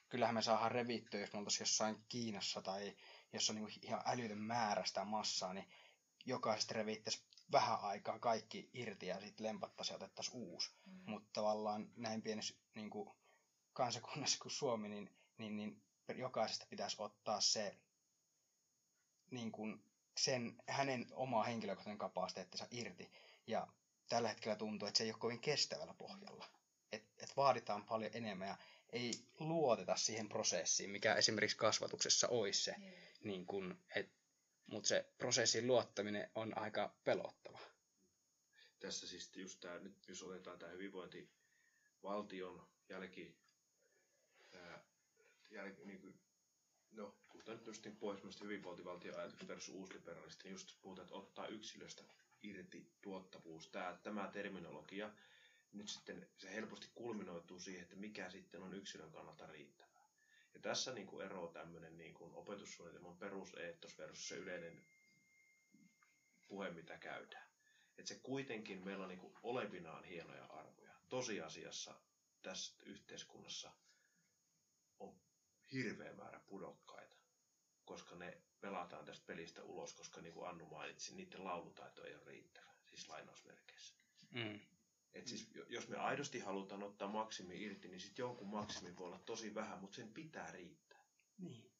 Kyllähän me saadaan revittyä, jos me oltaisiin jossain Kiinassa tai jossa on niin ihan älytön määrä sitä massaa, niin jokaisesta revittäisi vähän aikaa kaikki irti ja sitten lempattaisiin ja otettaisiin uusi. Mm. Mutta tavallaan näin pienessä niin kuin kansakunnassa kuin Suomi, niin, niin, niin jokaisesta pitäisi ottaa se niin kuin sen, hänen oma henkilökohtainen kapasiteettinsa irti. Ja tällä hetkellä tuntuu, että se ei ole kovin kestävällä pohjalla. Et, et vaaditaan paljon enemmän ja ei luoteta siihen prosessiin, mikä esimerkiksi kasvatuksessa olisi se, mm. niin kun, et, mutta se prosessin luottaminen on aika pelottava. Tässä siis just tämä, nyt jos otetaan tämä hyvinvointivaltion jälki, ää, jälki niin kuin, no, puhutaan nyt just niin pohjoismaista hyvinvointivaltion ajatukset versus uusliberalisti, niin just puhutaan, että ottaa yksilöstä irti tuottavuus, tämä, tämä terminologia, nyt sitten se helposti kulminoituu siihen, että mikä sitten on yksilön kannalta riittävää. Ja tässä niin kuin eroaa tämmöinen niin kuin opetussuunnitelman peruseettos versus se yleinen puhe, mitä käydään. Että se kuitenkin meillä on niin kuin olevinaan hienoja arvoja. Tosiasiassa tässä yhteiskunnassa on hirveä määrä pudokkaita, koska ne pelataan tästä pelistä ulos, koska niin kuin Annu mainitsi, niiden laulutaito ei ole riittävä, siis lainausmerkeissä. Mm. Et siis, jos me aidosti halutaan ottaa maksimi irti, niin sitten jonkun maksimi voi olla tosi vähän, mutta sen pitää riittää. Niin.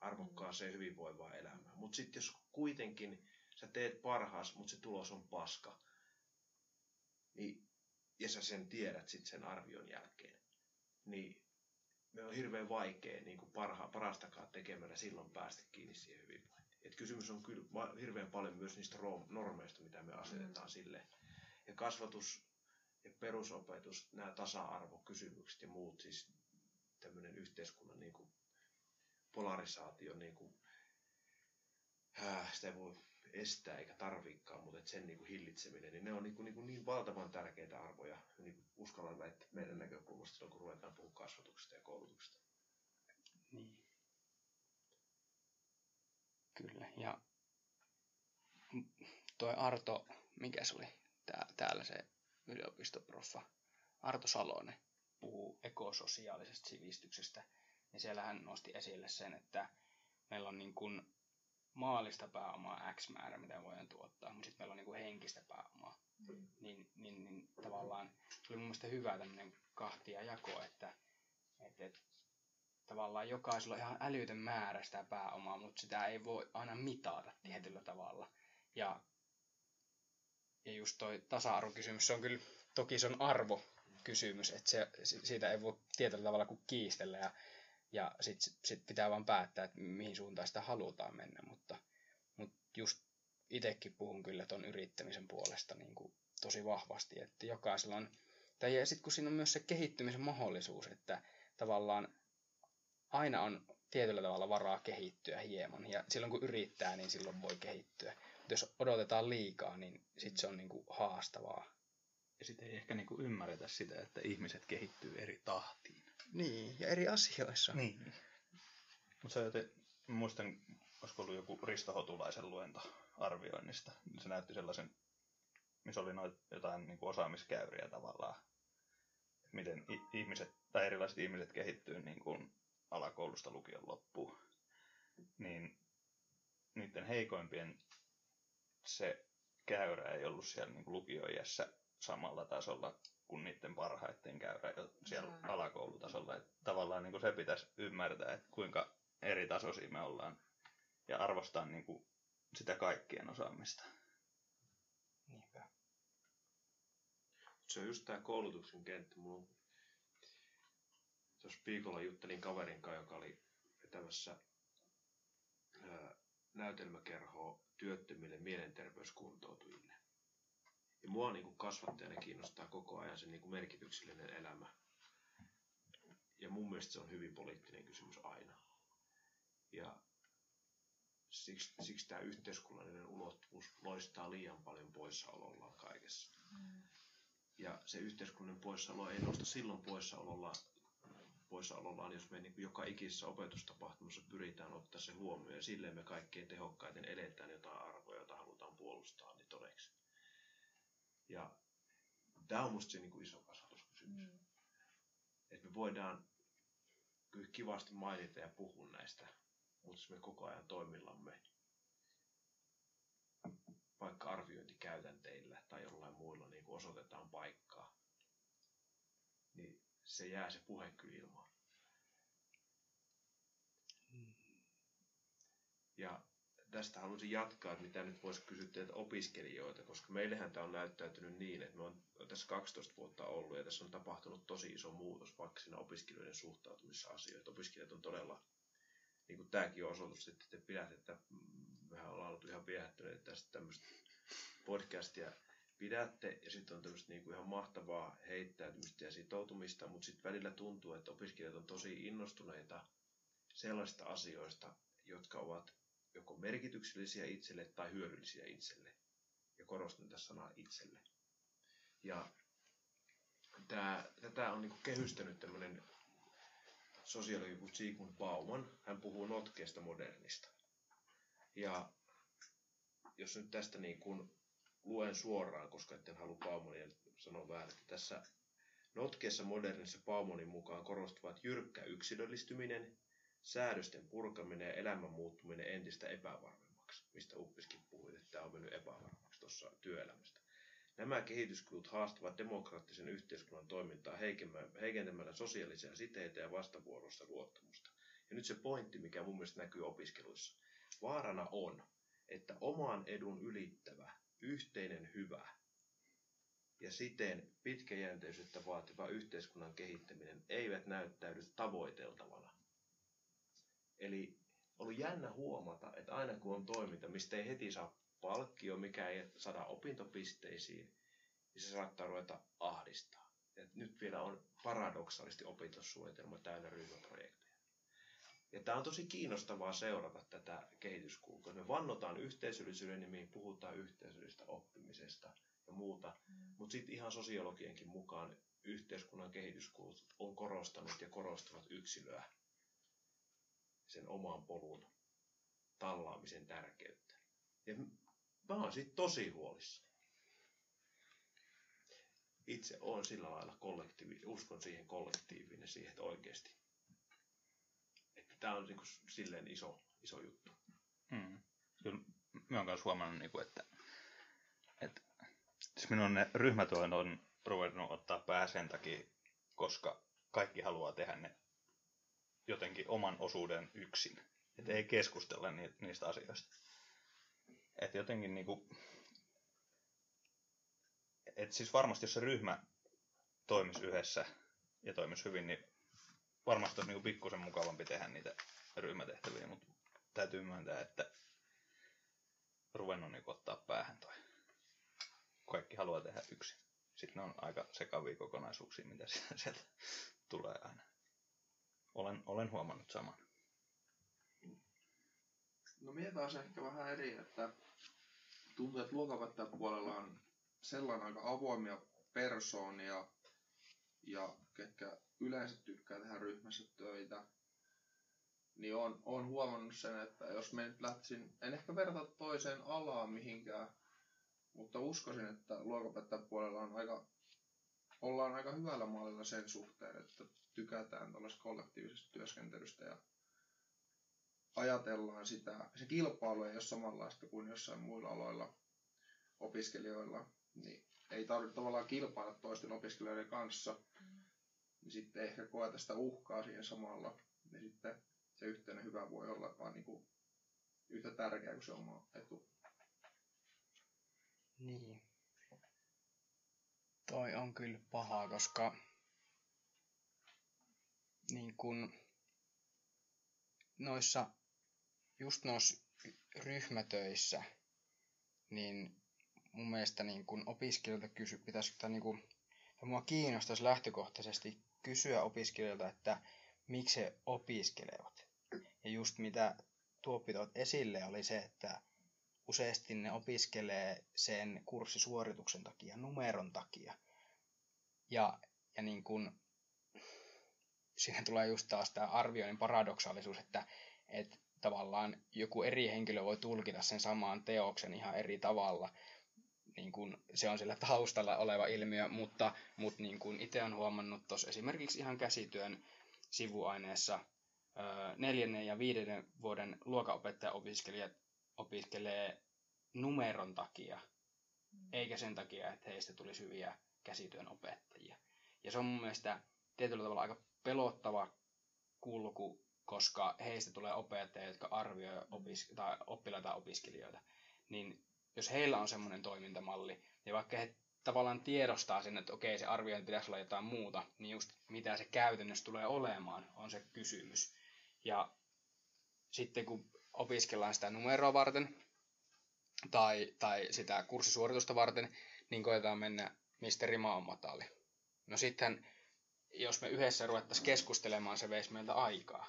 Arvokkaaseen hyvinvoivaan elämään. Mutta sitten jos kuitenkin sä teet parhaas, mutta se tulos on paska, niin, ja sä sen tiedät sitten sen arvion jälkeen, niin me on hirveän vaikea niin kuin parha, parastakaan tekemällä silloin päästä kiinni siihen hyvinvointiin. Et kysymys on kyllä hirveän paljon myös niistä normeista, mitä me asetetaan mm. sille. Ja kasvatus ja perusopetus, nämä tasa-arvokysymykset ja muut, siis tämmöinen yhteiskunnan niin kuin polarisaatio, niin kuin, äh, sitä ei voi estää eikä tarviikaan, mutta että sen niin kuin hillitseminen, niin ne on niin, kuin, niin, kuin niin valtavan tärkeitä arvoja, niin kuin uskallan väittää meidän näkökulmasta, kun ruvetaan puhua kasvatuksesta ja koulutuksesta. Niin. Kyllä, ja toi Arto, mikä se oli tää, täällä se yliopistoproffa Arto Salonen puhuu ekososiaalisesta sivistyksestä, niin siellä hän nosti esille sen, että meillä on niin kuin maallista pääomaa X määrä, mitä voidaan tuottaa, mutta sitten meillä on niin kuin henkistä pääomaa. Mm. Niin, niin, niin tavallaan oli mun mielestä hyvä tämmöinen kahtia jako, että, että, että tavallaan jokaisella on ihan älytön määrä sitä pääomaa, mutta sitä ei voi aina mitata tietyllä tavalla. Ja, ja just toi tasa-arvokysymys, se on kyllä, toki se on arvokysymys, että se, siitä ei voi tietyllä tavalla kuin kiistellä ja, ja sitten sit pitää vaan päättää, että mihin suuntaan sitä halutaan mennä, mutta, mutta just itsekin puhun kyllä tuon yrittämisen puolesta niin kuin tosi vahvasti, että jokaisella on, tai ja sitten kun siinä on myös se kehittymisen mahdollisuus, että tavallaan aina on tietyllä tavalla varaa kehittyä hieman. Ja silloin kun yrittää, niin silloin voi kehittyä. Jos odotetaan liikaa, niin sitten se on niinku haastavaa. Ja sitten ei ehkä niinku ymmärretä sitä, että ihmiset kehittyy eri tahtiin. Niin, ja eri asioissa. Niin. Mutta joten, muistan, olisiko ollut joku Risto Hotulaisen luento arvioinnista. Se näytti sellaisen, missä oli noit jotain niin kuin osaamiskäyriä tavallaan. Miten ihmiset, tai erilaiset ihmiset kehittyy niin kuin alakoulusta lukion loppuun, niin niiden heikoimpien se käyrä ei ollut siellä niin lukioiässä samalla tasolla kuin niiden parhaiten käyrä jo siellä mm. alakoulutasolla. Että tavallaan niin kuin se pitäisi ymmärtää, että kuinka eri tasoisia me ollaan ja arvostaa niin kuin sitä kaikkien osaamista. Niinpä. Se on just tämä koulutuksen kenttä. Mulla on tuossa viikolla juttelin kaverin kanssa, joka oli vetämässä ää, näytelmäkerhoa työttömille mielenterveyskuntoutujille. Ja mua niin kuin kasvattajana kiinnostaa koko ajan se niin kuin merkityksellinen elämä. Ja mun mielestä se on hyvin poliittinen kysymys aina. Ja siksi, siksi tämä yhteiskunnallinen ulottuvuus loistaa liian paljon poissaolollaan kaikessa. Mm. Ja se yhteiskunnan poissaolo ei nosta silloin poissaololla poissaolollaan, jos me niin joka ikisessä opetustapahtumassa pyritään ottaa se huomioon ja silleen me kaikkein tehokkaiten eletään jotain arvoja, joita halutaan puolustaa, niin todeksi. Ja tämä on musta se niin kuin iso kasvatuskysymys. Mm. Että me voidaan kyllä kivasti mainita ja puhua näistä, mutta jos me koko ajan toimillamme vaikka arviointikäytänteillä tai jollain muilla niin kuin osoitetaan paikkaa, niin se jää se puhe kyllä ilmaan. Ja tästä haluaisin jatkaa, että mitä nyt voisi kysyä teiltä opiskelijoita, koska meillähän tämä on näyttäytynyt niin, että me on tässä 12 vuotta ollut ja tässä on tapahtunut tosi iso muutos vaikka siinä opiskelijoiden suhtautumissa asioihin. Opiskelijat on todella, niin kuin tämäkin on osoitus, että te pidätte, että mehän ollaan ollut ihan viehättyneet tästä tämmöistä podcastia pidätte ja sitten on tämmöistä niin kuin ihan mahtavaa heittäytymistä ja sitoutumista, mutta sitten välillä tuntuu, että opiskelijat on tosi innostuneita sellaisista asioista, jotka ovat joko merkityksellisiä itselle tai hyödyllisiä itselle. Ja korostan tässä sanaa itselle. Ja tämä, tätä on niin kehystänyt tämmöinen kuin Sigmund Bauman. Hän puhuu notkeesta modernista. Ja jos nyt tästä niin kuin luen suoraan, koska etten halua Baumonia sanoa väärin. Tässä notkeessa modernissa Baumonin mukaan korostuvat jyrkkä yksilöllistyminen, säädösten purkaminen ja elämän muuttuminen entistä epävarmemmaksi, mistä Uppiskin puhui, että tämä on mennyt epävarmaksi tuossa työelämästä. Nämä kehityskulut haastavat demokraattisen yhteiskunnan toimintaa heikentämällä sosiaalisia siteitä ja vastavuorossa luottamusta. Ja nyt se pointti, mikä mun mielestä näkyy opiskeluissa. Vaarana on, että oman edun ylittävä yhteinen hyvä ja siten pitkäjänteisyyttä vaativa yhteiskunnan kehittäminen eivät näyttäydy tavoiteltavana. Eli oli jännä huomata, että aina kun on toiminta, mistä ei heti saa palkkio, mikä ei saada opintopisteisiin, niin se saattaa ruveta ahdistaa. Ja nyt vielä on paradoksaalisesti opintosuunnitelma täynnä ryhmäprojekteja. Ja tämä on tosi kiinnostavaa seurata tätä kehityskulkua. Me vannotaan yhteisöllisyyden nimiin, puhutaan yhteisöllisestä oppimisesta ja muuta, mm. mutta sitten ihan sosiologienkin mukaan yhteiskunnan kehityskulut on korostanut ja korostavat yksilöä sen oman polun tallaamisen tärkeyttä. Ja mä oon sitten tosi huolissa. Itse on sillä lailla kollektiivi, uskon siihen kollektiiviin ja siihen, että oikeasti tämä on niin kuin silleen iso, iso juttu. Mm. Kyllä mä oon myös huomannut, niin kuin, että, että siis minun ne ryhmätyöt on ruvennut ottaa pää sen takia, koska kaikki haluaa tehdä ne jotenkin oman osuuden yksin. Että ei keskustella niistä asioista. Että jotenkin niinku... Et siis varmasti jos se ryhmä toimisi yhdessä ja toimisi hyvin, niin varmasti olisi niinku pikkusen mukavampi tehdä niitä ryhmätehtäviä, mutta täytyy myöntää, että ruvennut niinku ottaa päähän toi. Kaikki haluaa tehdä yksin. Sitten ne on aika sekavia kokonaisuuksia, mitä sieltä tulee aina. Olen, olen huomannut saman. No minä taas ehkä vähän eri, että tuntuu, että puolella on sellainen aika avoimia persoonia, ja ketkä yleensä tykkää tehdä ryhmässä töitä, niin on, on huomannut sen, että jos me nyt lähtisin, en ehkä verta toiseen alaan mihinkään, mutta uskoisin, että puolella on aika, ollaan aika hyvällä mallilla sen suhteen, että tykätään tällaisesta kollektiivisesta työskentelystä ja ajatellaan sitä, se kilpailu ei ole samanlaista kuin jossain muilla aloilla opiskelijoilla, niin ei tarvitse tavallaan kilpailla toisten opiskelijoiden kanssa. Niin sitten ehkä koeta sitä uhkaa siihen samalla, niin sitten se yhteinen hyvä voi olla vaan niin kuin yhtä tärkeä kuin se oma etu. Niin. Toi on kyllä paha, koska niin kun noissa, just noissa ryhmätöissä, niin mun mielestä niin kun opiskelijoilta kysy, pitäisi, tai niin kun, mua kiinnostaisi lähtökohtaisesti kysyä opiskelijoilta, että miksi he opiskelevat. Ja just mitä Tuoppi esille oli se, että useasti ne opiskelee sen kurssisuorituksen takia, numeron takia. Ja, ja niin kun, siinä tulee just taas tämä arvioinnin paradoksaalisuus, että, että tavallaan joku eri henkilö voi tulkita sen samaan teoksen ihan eri tavalla. Niin kun se on sillä taustalla oleva ilmiö, mutta, mutta niin kun itse olen huomannut tuossa esimerkiksi ihan käsityön sivuaineessa neljännen ja viidennen vuoden luokanopettaja-opiskelijat opiskelee numeron takia, mm. eikä sen takia, että heistä tulisi hyviä käsityön opettajia. Ja se on mun mielestä tietyllä tavalla aika pelottava kulku, koska heistä tulee opettajia, jotka arvioi opis- tai oppilaita tai opiskelijoita. Niin jos heillä on semmoinen toimintamalli, ja vaikka he tavallaan tiedostaa sen, että okei, se arviointi pitäisi olla jotain muuta, niin just mitä se käytännössä tulee olemaan, on se kysymys. Ja sitten kun opiskellaan sitä numeroa varten tai, tai sitä kurssisuoritusta varten, niin koetaan mennä mistä rima on matali. No sitten, jos me yhdessä ruvettaisiin keskustelemaan, se veisi meiltä aikaa.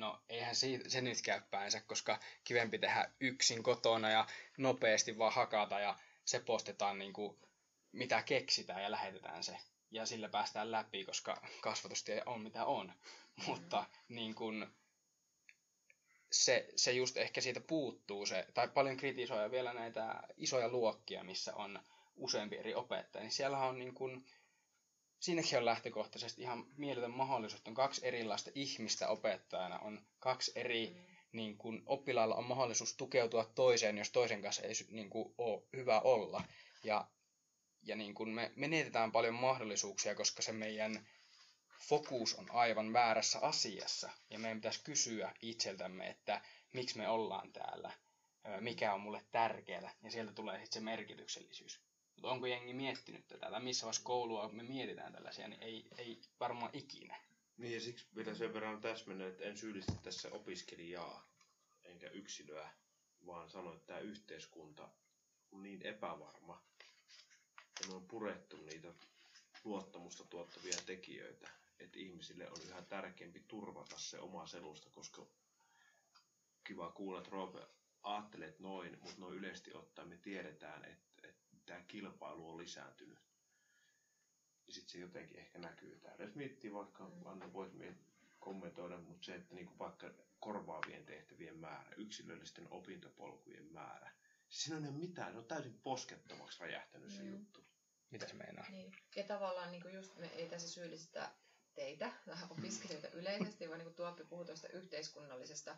No eihän se, se nyt käy päänsä, koska kivempi tehdä yksin kotona ja nopeasti vaan hakata ja se postetaan niin kuin mitä keksitään ja lähetetään se. Ja sillä päästään läpi, koska kasvatustie on mitä on. Mm. Mutta niin kuin, se, se just ehkä siitä puuttuu se, tai paljon kritisoja vielä näitä isoja luokkia, missä on useampi eri opettaja, niin siellä on niin kuin, siinäkin on lähtökohtaisesti ihan mieletön mahdollisuus, että on kaksi erilaista ihmistä opettajana, on kaksi eri mm. niin kuin, oppilailla on mahdollisuus tukeutua toiseen, jos toisen kanssa ei niin kuin, ole hyvä olla. Ja, ja niin kuin me menetetään paljon mahdollisuuksia, koska se meidän fokus on aivan väärässä asiassa. Ja meidän pitäisi kysyä itseltämme, että miksi me ollaan täällä, mikä on mulle tärkeää, ja sieltä tulee sitten se merkityksellisyys. Mutta onko jengi miettinyt tätä, tai missä vaiheessa koulua me mietitään tällaisia, niin ei, ei varmaan ikinä. Niin ja siksi pitää sen verran täsmennä, että en syyllistä tässä opiskelijaa, enkä yksilöä, vaan sanoin, että tämä yhteiskunta on niin epävarma, ja me on purettu niitä luottamusta tuottavia tekijöitä, että ihmisille on yhä tärkeämpi turvata se oma selusta, koska kiva kuulla, että Roope ajattelet noin, mutta noin yleisesti ottaen me tiedetään, että tämä kilpailu on lisääntynyt. Ja sitten se jotenkin ehkä näkyy täällä. Jos miettii vaikka, mm. Anna voit kommentoida, mutta se, että niinku vaikka korvaavien tehtävien määrä, yksilöllisten opintopolkujen määrä, siinä on mitään, se on täysin poskettomaksi räjähtänyt se mm. juttu. Mitä se meinaa? Niin. Ja tavallaan niin just me ei tässä syyllistä teitä, opiskelijoita yleisesti, vaan niin kuin Tuoppi puhui tuosta yhteiskunnallisesta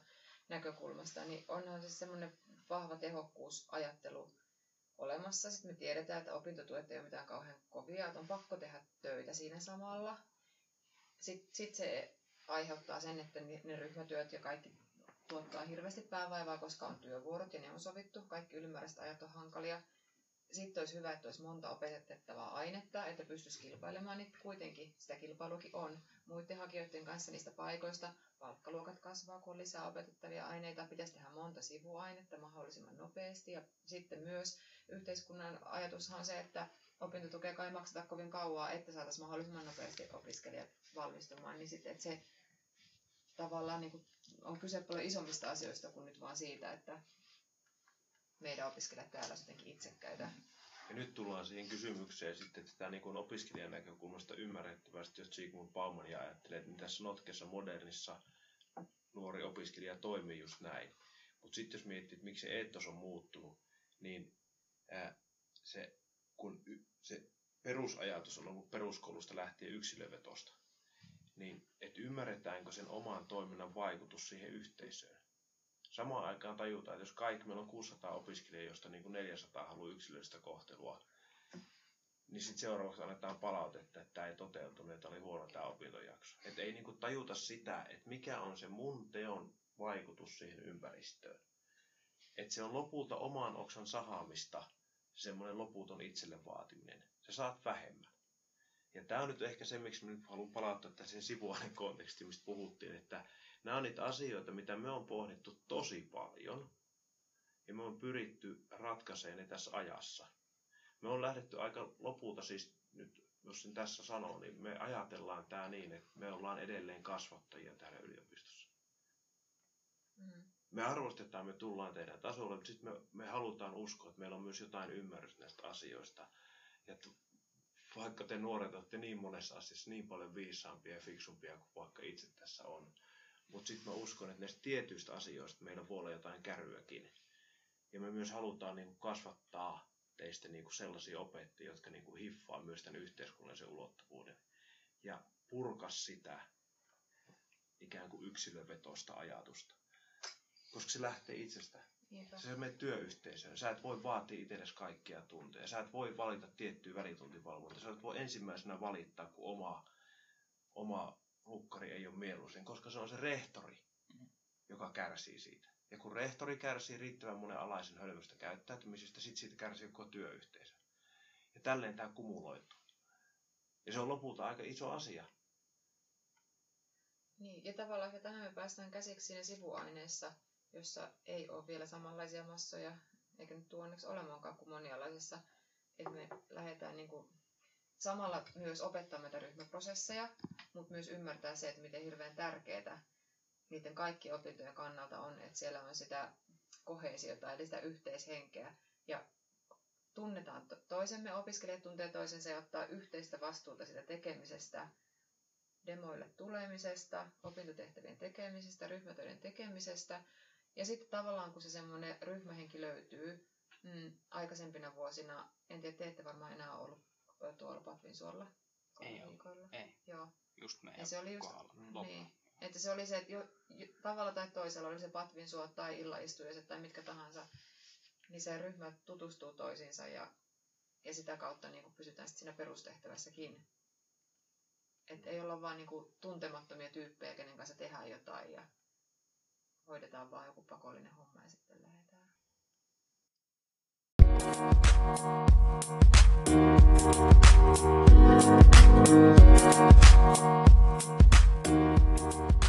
näkökulmasta, niin onhan se semmoinen vahva tehokkuusajattelu olemassa. Sitten me tiedetään, että opintotuet ei ole mitään kauhean kovia, että on pakko tehdä töitä siinä samalla. Sitten sit se aiheuttaa sen, että ne ryhmätyöt ja kaikki tuottaa hirveästi päävaivaa, koska on työvuorot ja ne on sovittu. Kaikki ylimääräiset ajat on hankalia. Sitten olisi hyvä, että olisi monta opetettavaa ainetta, että pystyisi kilpailemaan, niin kuitenkin sitä kilpailukin on. Muiden hakijoiden kanssa niistä paikoista palkkaluokat kasvaa, kun on lisää opetettavia aineita. Pitäisi tehdä monta sivuainetta mahdollisimman nopeasti. Ja sitten myös yhteiskunnan ajatushan on se, että opintotukea ei makseta kovin kauaa, että saataisiin mahdollisimman nopeasti opiskelijat valmistumaan. Niin sitten, että se tavallaan niin kuin on kyse paljon isommista asioista kuin nyt vaan siitä, että meidän opiskelijat täällä jotenkin itsekkäitä. Ja nyt tullaan siihen kysymykseen sitten, että tämä niin opiskelijan näkökulmasta ymmärrettävästi, jos Sigmund Bauman ajattelee, että tässä notkessa modernissa nuori opiskelija toimii just näin. Mutta sitten jos miettii, että miksi se eetos on muuttunut, niin ää, se, kun y, se perusajatus on ollut peruskoulusta lähtien yksilövetosta, niin että ymmärretäänkö sen oman toiminnan vaikutus siihen yhteisöön. Samaan aikaan tajutaan, että jos kaikki, meillä on 600 opiskelijaa, joista niin kuin 400 haluaa yksilöllistä kohtelua, niin sitten seuraavaksi annetaan palautetta, että tämä ei toteutunut, että oli huono tämä opintojakso. Että ei niin kuin tajuta sitä, että mikä on se mun teon vaikutus siihen ympäristöön. Että se on lopulta oman oksan sahaamista, semmoinen loputon itselle vaatiminen. Se saat vähemmän. Ja tämä on nyt ehkä se, miksi nyt haluan palauttaa tähän sivuaineen kontekstiin, mistä puhuttiin, että nämä on niitä asioita, mitä me on pohdittu tosi paljon. Ja me on pyritty ratkaisemaan ne tässä ajassa. Me on lähdetty aika lopulta siis nyt, jos sen tässä sanoo, niin me ajatellaan tämä niin, että me ollaan edelleen kasvattajia täällä yliopistossa. Mm. Me arvostetaan, me tullaan teidän tasolle, mutta sitten me, me halutaan uskoa, että meillä on myös jotain ymmärrystä näistä asioista. Ja vaikka te nuoret olette niin monessa asiassa niin paljon viisaampia ja fiksumpia kuin vaikka itse tässä on. Mutta sitten mä uskon, että näistä tietyistä asioista meillä voi olla jotain kärryäkin. Ja me myös halutaan niin kasvattaa teistä niin kuin sellaisia opettajia, jotka niin kuin hiffaa myös tämän yhteiskunnallisen ulottuvuuden. Ja purkas sitä ikään kuin yksilövetosta ajatusta. Koska se lähtee itsestä. Niinpä. Sä menet työyhteisöön. Sä et voi vaatia itsellesi kaikkia tunteja. Sä et voi valita tiettyä välituntivalvontaa. Sä et voi ensimmäisenä valittaa, kun oma, oma lukkari ei ole mieluisin, koska se on se rehtori, joka kärsii siitä. Ja kun rehtori kärsii riittävän monen alaisen hölmöstä käyttäytymisestä, sit siitä kärsii koko työyhteisö. Ja tälleen tämä kumuloituu. Ja se on lopulta aika iso asia. Niin, ja tavallaan että tähän me päästään käsiksi siinä sivuaineessa, jossa ei ole vielä samanlaisia massoja, eikä nyt tule onneksi olemaankaan kuin monialaisessa, että me lähdetään niin kuin samalla myös opettaa näitä ryhmäprosesseja, mutta myös ymmärtää se, että miten hirveän tärkeää niiden kaikkien opintojen kannalta on, että siellä on sitä kohesiota, eli sitä yhteishenkeä, ja tunnetaan toisemme, opiskelijat tuntee toisensa ja ottaa yhteistä vastuuta sitä tekemisestä, demoille tulemisesta, opintotehtävien tekemisestä, ryhmätöiden tekemisestä, ja sitten tavallaan kun se semmoinen ryhmähenki löytyy mm, aikaisempina vuosina, en tiedä, te ette varmaan enää ollut tuolla Patvinsuolla? Ei ollut. Ei. Joo. Just meidän ja se oli just, kohdalla. Mm. Niin. Että se oli se, että jo, jo, tavalla tai toisella oli se Patvinsuo tai illaistujaiset tai mitkä tahansa, niin se ryhmä tutustuu toisiinsa ja, ja sitä kautta niin kuin pysytään sitten siinä perustehtävässäkin. Että mm. ei olla vaan niin kuin tuntemattomia tyyppejä, kenen kanssa tehdään jotain ja hoidetaan vaan joku pakollinen homma ja sitten lähdetään. Thank you. Thank you.